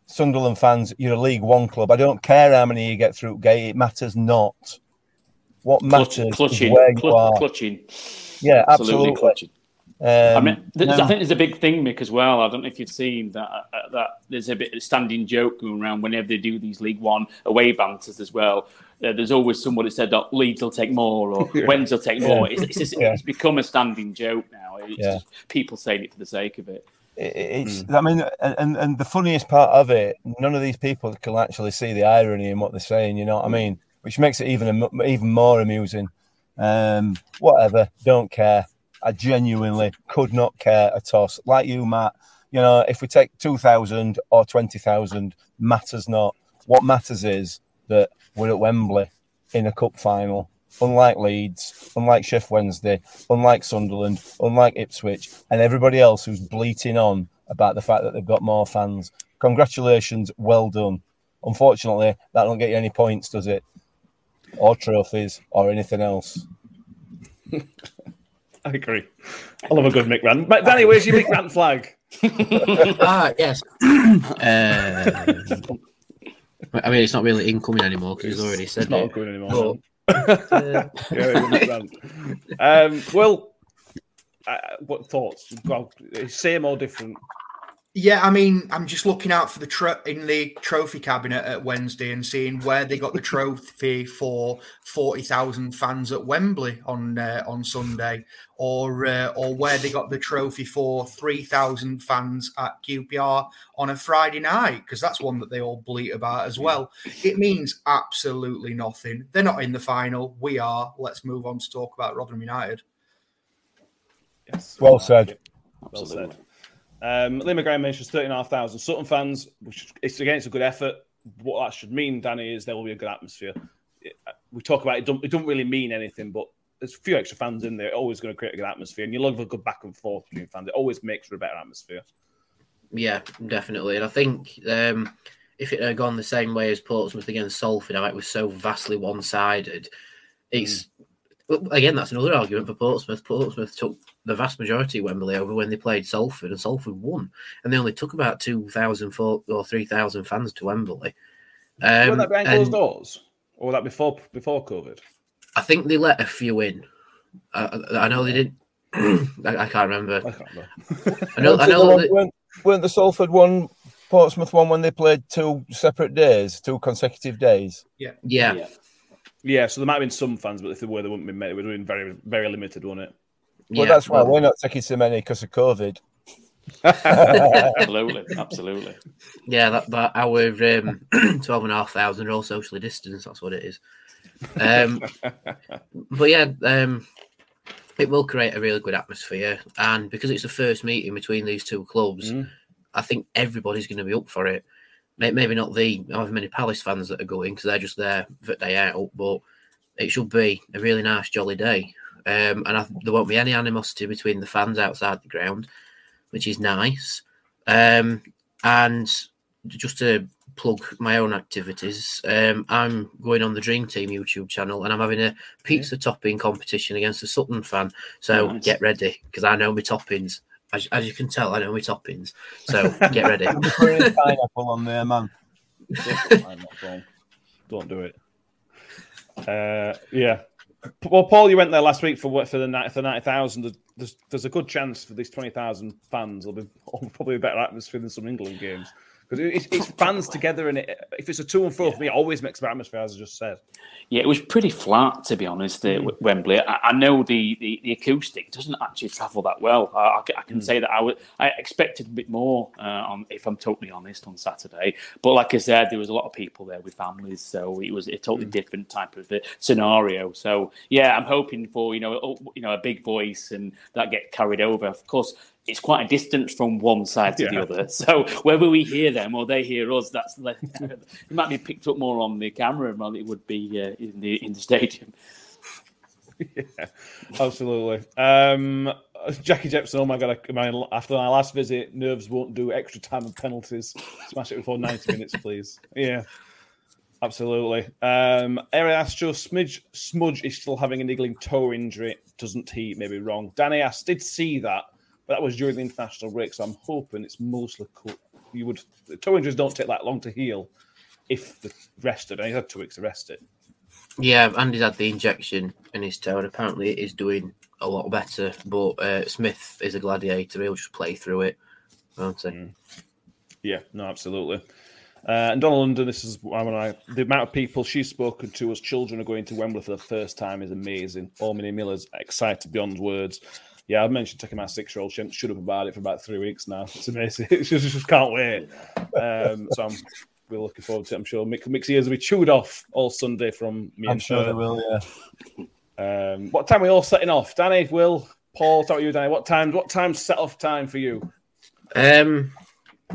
Sunderland fans, you're a League One club. I don't care how many you get through gate, it matters not. What matters is clutching, where you clu- are. clutching. Yeah, Absolutely, absolutely. clutching. Um, I mean, no. I think there's a big thing, Mick, as well. I don't know if you've seen that. Uh, that there's a bit of a standing joke going around whenever they do these League One away banters as well. Uh, there's always somebody said that Leeds will take more or Wens will take more. It's, it's, just, Yeah. it's become a standing joke now. It's Yeah. just people saying it for the sake of it. It- It's, Hmm. I mean, and, and the funniest part of it, none of these people can actually see the irony in what they're saying. You know what I mean? Which makes it even even more amusing. Um, whatever, don't care. I genuinely could not care a toss. Like you, Matt. You know, if we take two thousand or twenty thousand, matters not. What matters is that we're at Wembley in a cup final. Unlike Leeds, unlike Sheff Wednesday, unlike Sunderland, unlike Ipswich, and everybody else who's bleating on about the fact that they've got more fans. Congratulations, well done. Unfortunately, that don't get you any points, does it? Or trophies or anything else. I agree. I love a good Mick rant. But Danny, where's your Mick rant flag? ah, yes. uh, I mean, it's not really incoming anymore because he's already said It's not it. going anymore. Um, well, uh, what thoughts? Well, same or different? Yeah, I mean, I'm just looking out for the tro- in the trophy cabinet at Wednesday and seeing where they got the trophy for forty thousand fans at Wembley on uh, on Sunday, or uh, or where they got the trophy for three thousand fans at QPR on a Friday night because that's one that they all bleat about as well. It means absolutely nothing. They're not in the final. We are. Let's move on to talk about Rotherham United. Yes. Well said. Well Absolutely. said. Um, Lee McGrath mentions 13,500 Sutton fans, which it's again, it's a good effort. What that should mean, Danny, is there will be a good atmosphere. It- we talk about it, don't, it don't really mean anything, but there's a few extra fans in there, always going to create a good atmosphere. And you love a good back and forth between fans. It always makes for a better atmosphere. Yeah, definitely. And I think um, if it had gone the same way as Portsmouth against Salford, how it was so vastly one sided, it's well, again that's another argument for Portsmouth. Portsmouth took the vast majority of Wembley over when they played Salford, and Salford won, and they only took about two thousand four or three thousand fans to Wembley. Um, Were that behind closed doors? Or was that before before COVID? I think they let a few in. I, I I know they did. I, I can't remember. I can't remember. I know. I Weren't know. the that- weren't, weren't the Salford one, Portsmouth one, when they played two separate days, two consecutive days? yeah, Yeah. yeah, so there might have been some fans, but if there were, they wouldn't be many. It would have been very, very limited, wouldn't it? Well, yeah, that's why well, we're not taking so many because of COVID. Absolutely. Absolutely. Yeah, that, that our um, twelve and a half thousand are all socially distanced. That's what it is. Um, but yeah, um, it will create a really good atmosphere, and because it's the first meeting between these two clubs, Mm. I think everybody's going to be up for it. May- Maybe not the however many Palace fans that are going because they're just there for the day out, but it should be a really nice, jolly day. Um, and I, there won't be any animosity between the fans outside the ground, which is nice. Um, and just to plug my own activities, um, I'm going on the Dream Team YouTube channel and I'm having a pizza topping competition against a Sutton fan. So Nice. get ready because I know my toppings. As, as you can tell, I know my toppings. So get ready. Pineapple on there, man. I'm not wrong. Don't do it. Uh, yeah. Well, Paul, you went there last week for what for the night for ninety thousand. There's there's a good chance for these twenty thousand fans. There'll be probably a better atmosphere than some England games because it's, it's fans together, and it, if it's a two and four for me, it always makes better atmosphere, as I just said. Yeah, it was pretty flat to be honest. Uh, Hmm. at Wembley. I, I know the, the, the acoustic doesn't actually travel that well. I, I, ca- I can say that I would I expected a bit more. Uh, on, if I'm totally honest, on Saturday. But like I said, there was a lot of people there with families, so it was a totally different type of uh, scenario. So yeah, I'm hoping for you know you know a big voice and that get carried over. Of course. It's quite a distance from one side to Yeah. the other, so whether we hear them or they hear us, that's it might be picked up more on the camera than it would be uh, in the in the stadium. yeah, absolutely. Um, Jackie Jepson, oh my god! I, my, after my last visit, nerves won't do extra time and penalties. Smash it before ninety minutes, please. Yeah, absolutely. Um, Eri Astro Smidge, Smudge is still having a niggling toe injury. Doesn't he? Maybe wrong. Danny Ass did see that, but that was during the international break, so I'm hoping it's mostly cool. You would the toe injuries don't take that long to heal if the rested. And he's had two weeks to rest it. Yeah, Andy's had the injection in his toe, and apparently it is doing a lot better. But uh, Smith is a gladiator; he'll just play through it, won't he? Mm. Yeah, no, absolutely. Uh, and Donna London, this is when I the amount of people she's spoken to as children are going to Wembley for the first time is amazing. Ormini Miller's excited beyond words. Yeah, I've mentioned taking my six year old. She shut up about it for about three weeks now. It's amazing. she just, just can't wait. Um, so I'm we're looking forward to it. I'm sure Mick, Mick's ears will be chewed off all Sunday from me I'm and sure her. they will, yeah. Um, what time are we all setting off? Danny, Will, Paul, start with you, Danny. What time? What time's set off time for you? Um,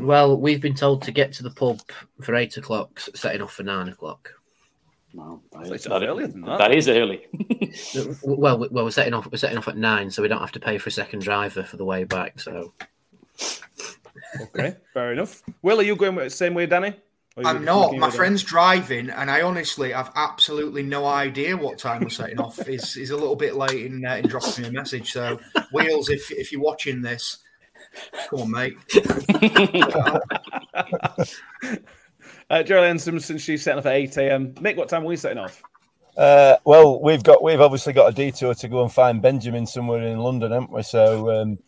well, we've been told to get to the pub for eight o'clock, setting off for nine o'clock. Wow, that It's is, that, earlier than that. that is early. Well, well, we're setting off. We're setting off at nine, so we don't have to pay for a second driver for the way back. So Okay, fair enough. Will, are you going the same way, Danny? Or are you I'm not. My it? friend's driving, and I honestly have absolutely no idea what time we're setting off. He's, he's a little bit late in, uh, in dropping me a message. So, Wheels, if if you're watching this, come on, mate. Uh, Geraldine Simpson, she's setting off at 8 a.m. Mick, what time are we setting off? Uh, well, we've got we've obviously got a detour to go and find Benjamin somewhere in London, haven't we? So um,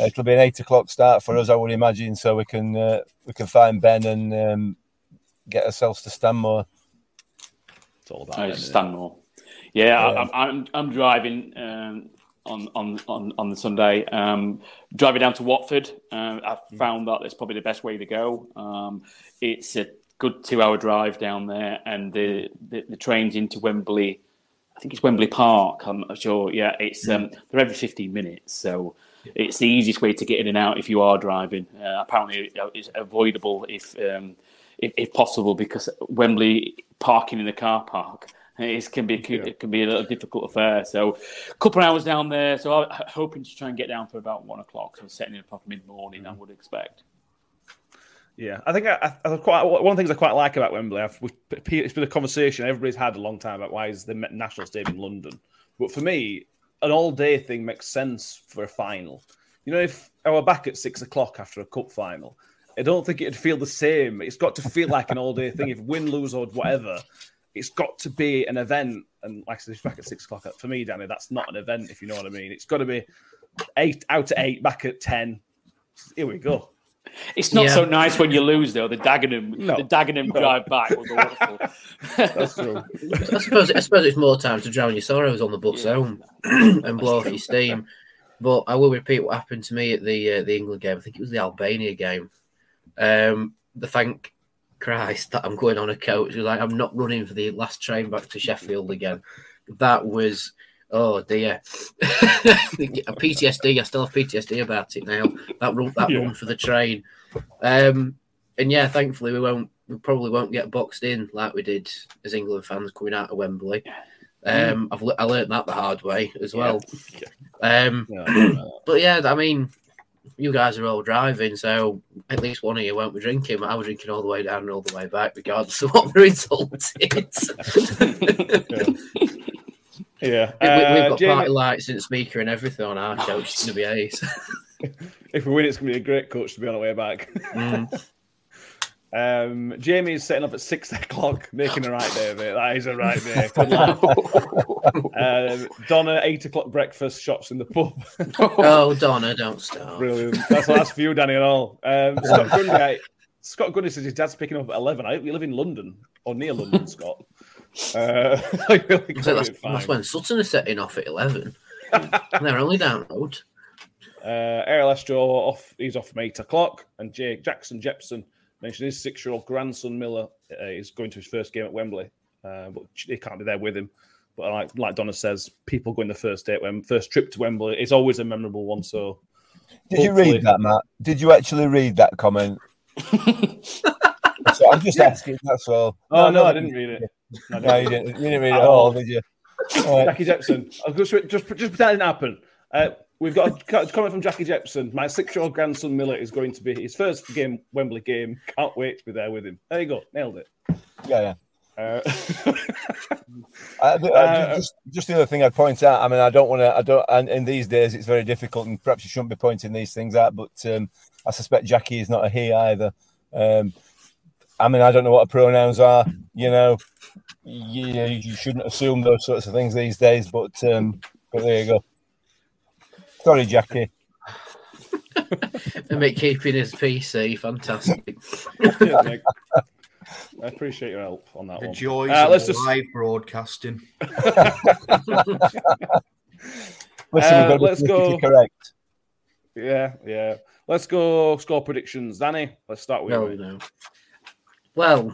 it'll be an eight o'clock start for us, I would imagine, so we can uh, we can find Ben and um, get ourselves to Stanmore. It's all about Oh, it's isn't? Stanmore. Yeah, Yeah. I, I'm, I'm I'm driving um, on, on on on the Sunday. Um, driving down to Watford. Uh, I've found that it's probably the best way to go. Um, it's a good two-hour drive down there, and the, the the trains into Wembley. I think it's Wembley Park. I'm not sure. Yeah, it's um, they're every 15 minutes, so it's the easiest way to get in and out if you are driving. Uh, apparently, it's avoidable if, um, if if possible because Wembley parking in the car park it can be it can be a little difficult affair. So, a couple of hours down there. So, I'm hoping to try and get down for about one o'clock. So, setting it up mid morning, I would expect. Yeah, I think I, I, I quite one of the things I quite like about Wembley. I've, it's been a conversation everybody's had a long time about why is the national stadium in London. But for me, an all-day thing makes sense for a final. You know, if I were back at six o'clock after a cup final, I don't think it'd feel the same. It's got to feel like an all-day thing. If win, lose, or whatever, it's got to be an event. And like I said, back at six o'clock. For me, Danny, that's not an event. If you know what I mean, it's got to be eight out at eight, back at ten. Here we go. It's not Yeah. so nice when you lose, though. The Dagenham, No. the Dagenham drive back was awful. That's true. I suppose I suppose it's more time to drown your sorrows on the bus home and blow off your steam. But I will repeat what happened to me at the uh, the England game. I think it was the Albania game. Um, the thank Christ that I'm going on a coach. It was like I'm not running for the last train back to Sheffield again. That was oh dear. a PTSD. I still have PTSD about it now. That run that Yeah. run for the train. Um, and yeah, thankfully we won't. We probably won't get boxed in like we did as England fans coming out of Wembley. Um, I've le- I learned that the hard way as well. Um, Yeah. but yeah, I mean, you guys are all driving, so at least one of you won't be drinking. I was drinking all the way down and all the way back, regardless of what the result is. Yeah. We- Uh, We've got Jamie- party lights and speaker and everything on our coach. It's going to be ace. if we win, it's going to be a great coach to be on the way back. Mm. Um, Jamie is setting up at six o'clock, making a right day of it. That is a right day. Um, Donna, eight o'clock breakfast, shots in the pub. oh, Donna, don't start. Brilliant. That's the last for you, Danny, and all. Um, Scott Grundy, Scott Grundy says his dad's picking up at 11. I hope you live in London or near London, Scott. Uh, I really So that's, that's when Sutton is setting off at 11. They're only down road. Uh, Ariel Estro off. He's off from eight o'clock, and Jake Jackson Jepson mentioned his six-year-old grandson Miller uh, is going to his first game at Wembley, uh, but he can't be there with him. But like like Donna says, people going the first day, when first trip to Wembley is always a memorable one. So Did you read that, Matt? Did you actually read that comment? I'm just asking. That's all. oh no, I didn't read it. No, No, you didn't. You didn't read it At all, did you? All right. Jackie Jepson. I'll just, just just pretend it didn't happen. Uh, we've got a comment from Jackie Jepson. My six-year-old grandson Miller is going to be his first game Wembley game. Can't wait to be there with him. There you go, nailed it. Yeah, yeah. Uh, I, I- Uh, just, just the other thing I'd point out. I mean, I don't want to. I don't. And in these days, it's very difficult, and perhaps you shouldn't be pointing these things out. But um, I suspect Jackie is not a he either. Um, I mean, I don't know what her pronouns are. You know, you, you shouldn't assume those sorts of things these days. But um, but there you go. Sorry, Jackie. And make keeping his PC fantastic. I appreciate your help on that The one. joys Uh, of let's just live broadcasting. Listen, Uh, we've got to let's go. correct. yeah, yeah. Let's go score predictions, Danny. Let's start with No, you. no. Well,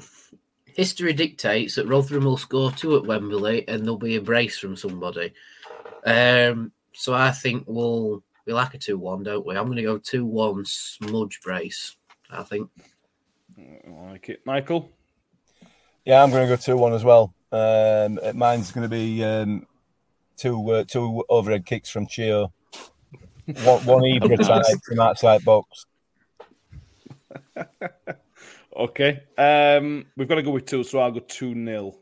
history dictates that Rotherham will score two at Wembley and there'll be a brace from somebody. Um, so I think we'll we like a two-one, don't we? I'm going to go two-one smudge brace. I think. I like it, Michael. Yeah, I'm going to go two one as well. Um, mine's going to be um, two uh, two overhead kicks from Chio. One, one Ibra type from outside box. Okay. Um, we've got to go with two, so I'll go two 0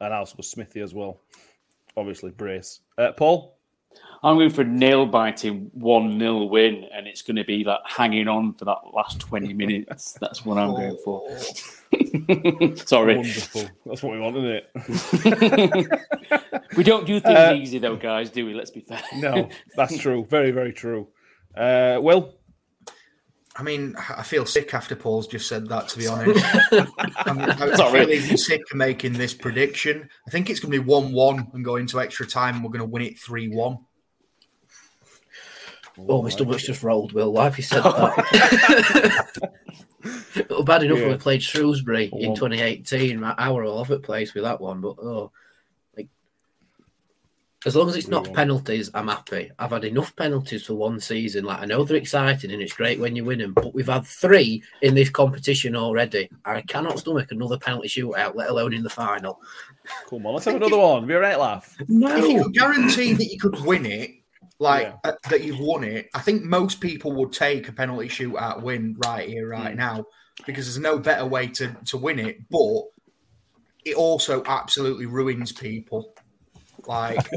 and I'll go Smithy as well. Obviously, brace. Uh, Paul. I'm going for a nail biting 1 0 win, and it's going to be like hanging on for that last 20 minutes. That's what I'm going for. Sorry. Wonderful. That's what we want, isn't it? we don't do things Uh, easy though, guys, do we? Let's be fair. no, that's true. Very, very true. Uh, Will, I mean, I feel sick after Paul's just said that. To be honest, I'm, I Sorry. feel even sick of making this prediction. I think it's going to be one-one and go into extra time. and We're going to win it three-one. Oh, my stomach's just rolled, Will. Why have you said that? bad enough when we played Shrewsbury in 2018. I I were all over the place with that one, but oh, like, as long as it's not penalties, I'm happy. I've had enough penalties for one season. Like I know they're exciting and it's great when you win them, but we've had three in this competition already. I cannot stomach another penalty shootout, let alone in the final. come on, let's have another one. Be a right laugh. If you No, could guarantee that you could win it, like Yeah. uh, that you've won it, I think most people would take a penalty shootout win right here, right Mm. now, because there's no better way to to win it. But it also absolutely ruins people. Like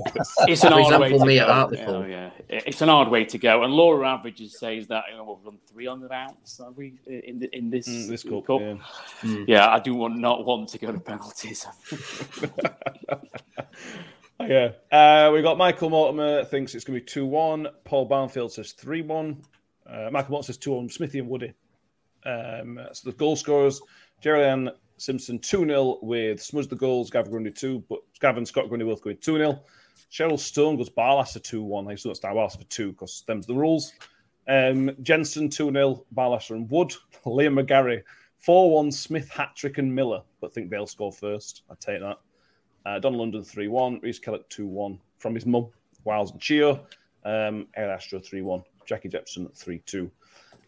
It's an For hard way to me go. at Hartlepool. Yeah, yeah, it's an hard way to go. And Laura averages says that you know, we've done three on the bounce, have we, in the, in this Mm, this cup? cup. yeah. Yeah, I do want not want to go to penalties. Yeah. Uh, we got Michael Mortimer thinks it's going to be 2 1. Paul Barnfield says 3 1. Uh, Michael Mortimer says 2 1. Smithy and Woody. Um, so the goal scorers Jerry Ann Simpson 2 0 with Smudge the goals, Gavin Grundy 2, but Gavin Scott Grundy both going 2 0. Cheryl Stone goes Barlaser 2 1. I still start Barlaser for 2 because them's the rules. Um, Jensen 2 0, Barlaser and Wood. Liam McGarry 4 1, Smith, Hattrick, and Miller, but think they'll score first. I'd take that. Uh, Don London 3 1, Reese Kellett 2 1 from his mum, Wiles and Chio. Um, Air Astro 3 1, Jackie Jepson 3 2.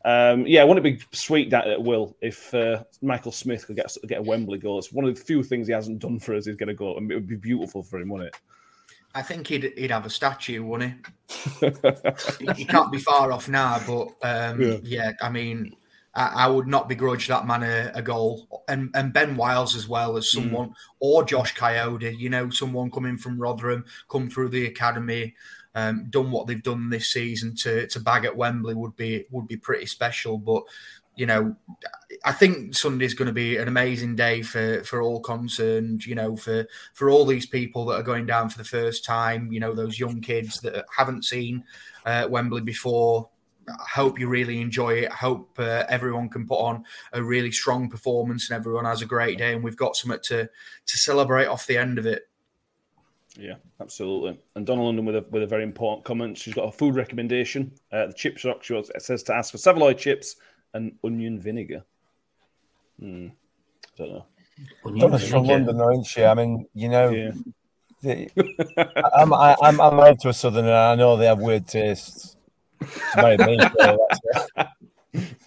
Um, yeah, wouldn't it be sweet that it will if uh, Michael Smith could get get a Wembley goal? It's one of the few things he hasn't done for us. He's going to go, and it would be beautiful for him, wouldn't it? I think he'd he'd have a statue, wouldn't he? He can't be far off now, but um, Yeah. yeah. I mean, I, I would not begrudge that man a, a goal, and and Ben Wiles as well as someone, or Josh Kayode. You know, someone coming from Rotherham, come through the academy, um, done what they've done this season to to bag at Wembley would be would be pretty special. But you know, I think Sunday's going to be an amazing day for for all concerned. You know, for for all these people that are going down for the first time. You know, those young kids that haven't seen uh, Wembley before. I hope you really enjoy it. I hope uh, everyone can put on a really strong performance and everyone has a great day. And we've got something to to celebrate off the end of it. Yeah, absolutely. And Donna London with a with a very important comment. She's got a food recommendation. Uh, the chip shop she was- says to ask for Savoy chips and onion vinegar. Hmm. don't know. Donna's from London, though, isn't she? I mean, you know, Yeah. the- I'm, I, I'm I'm married to a southerner. I know they have weird tastes. She married me, so that's it.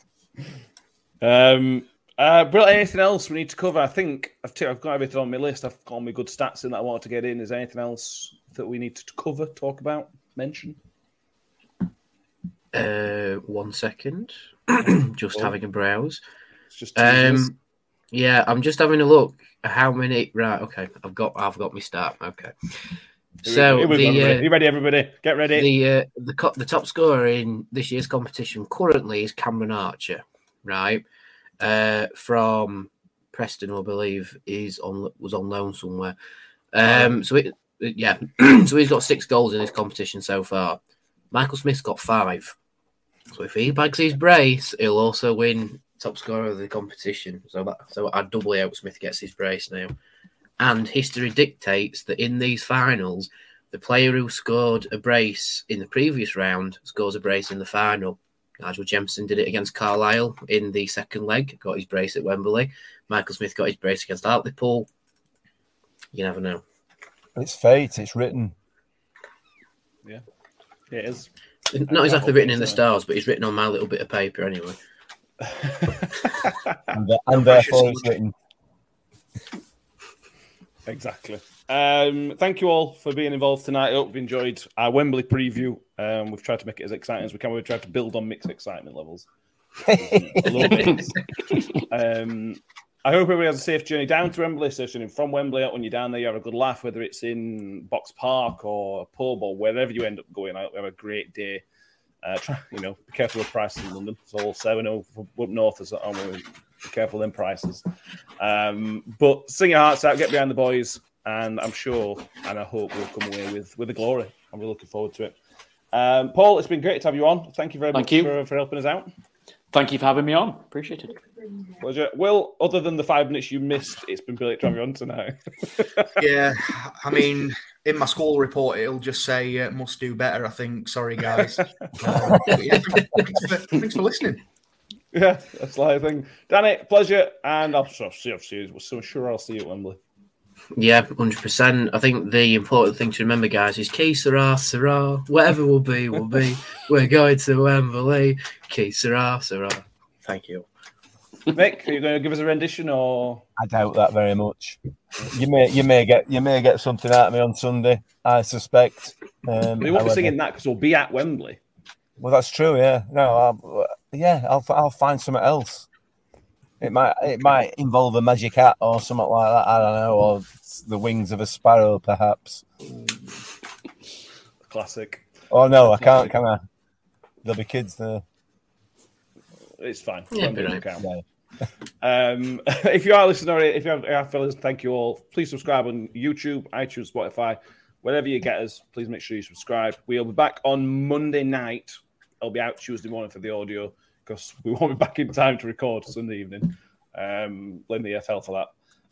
Um, uh, Brill, anything else we need to cover? I think I've, t- I've got everything on my list. I've got all my good stats in that I wanted to get in. Is there anything else that we need to cover, talk about, mention? uh, one second. just Oh. having a browse. It's just. Um, yeah, I'm just having a look. How many? Right, okay. I've got I've got my start. Okay. So Here the uh, you ready, everybody? Get ready. the uh, the co- the top scorer in this year's competition currently is Cameron Archer, right? Uh, from Preston, I believe, is on was on loan somewhere. Um, so it, yeah, so he's got six goals in this competition so far. Michael Smith's got five. So if he bags his brace, he'll also win top scorer of the competition. So that, so I doubly hope Smith gets his brace now. And history dictates that in these finals, the player who scored a brace in the previous round scores a brace in the final. Nigel Jemson did it against Carlisle in the second leg, got his brace at Wembley. Michael Smith got his brace against Hartlepool. You never know. It's fate. It's written. Yeah, it is. Not exactly written in the so. stars, but he's written on my little bit of paper anyway. And, th- and therefore it's written. Exactly. Um, thank you all for being involved tonight. I hope you've enjoyed our Wembley preview. Um, we've tried to make it as exciting as we can. We've tried to build on mixed excitement levels. A little bit. um, I hope everybody has a safe journey down to Wembley, session from Wembley. When you're down there, you have a good laugh, whether it's in Boxpark or a pub or wherever you end up going. I hope you have a great day. Uh, try, you know, be careful of prices in London. It's all seven over up north as Be careful in prices. Um, but sing your hearts out, get behind the boys, and I'm sure and I hope we'll come away with with the glory. I'm really looking forward to it. Um, Paul, it's been great to have you on. Thank you very Thank much you. For, for helping us out. Thank you for having me on. Appreciate it. Pleasure. Will, other than the five minutes you missed, it's been brilliant to have you on tonight. Yeah, I mean, in my school report, it'll just say uh, "must do better." I think. Sorry, guys. Uh, yeah, thanks, for, thanks for listening. Yeah, that's the whole thing. Danny, pleasure, and I'll, I'll see, I'll see you. So sure, I'll see you at Wembley. Yeah, hundred percent. I think the important thing to remember, guys, is Que Sera, Sera. Whatever will be, will be. We're going to Wembley. Que Sera, Sera. Thank you. Nick, are you going to give us a rendition or? I doubt that very much. You may you may get you may get something out of me on Sunday. I suspect. Um, We won't be singing that because we'll be at Wembley. Well, that's true. Yeah. No. I'll, yeah. I'll I'll find something else. It might it might involve a magic hat or something like that. I don't know, or the wings of a sparrow, perhaps. Classic. Oh no, I can't. Can I? There'll be kids there. It's fine. Yeah, Wembley be right. Yeah. Um, if you are listening, or if you have, have fellas, thank you all. Please subscribe on YouTube, iTunes, Spotify, wherever you get us. Please make sure you subscribe. We'll be back on Monday night. I'll be out Tuesday morning for the audio because we won't be back in time to record Sunday evening. Um, blame the EFL for that.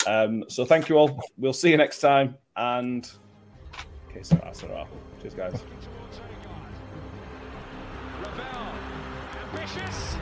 Um, so thank you all. We'll see you next time. And okay, so that's all. Cheers, guys. Ambitious,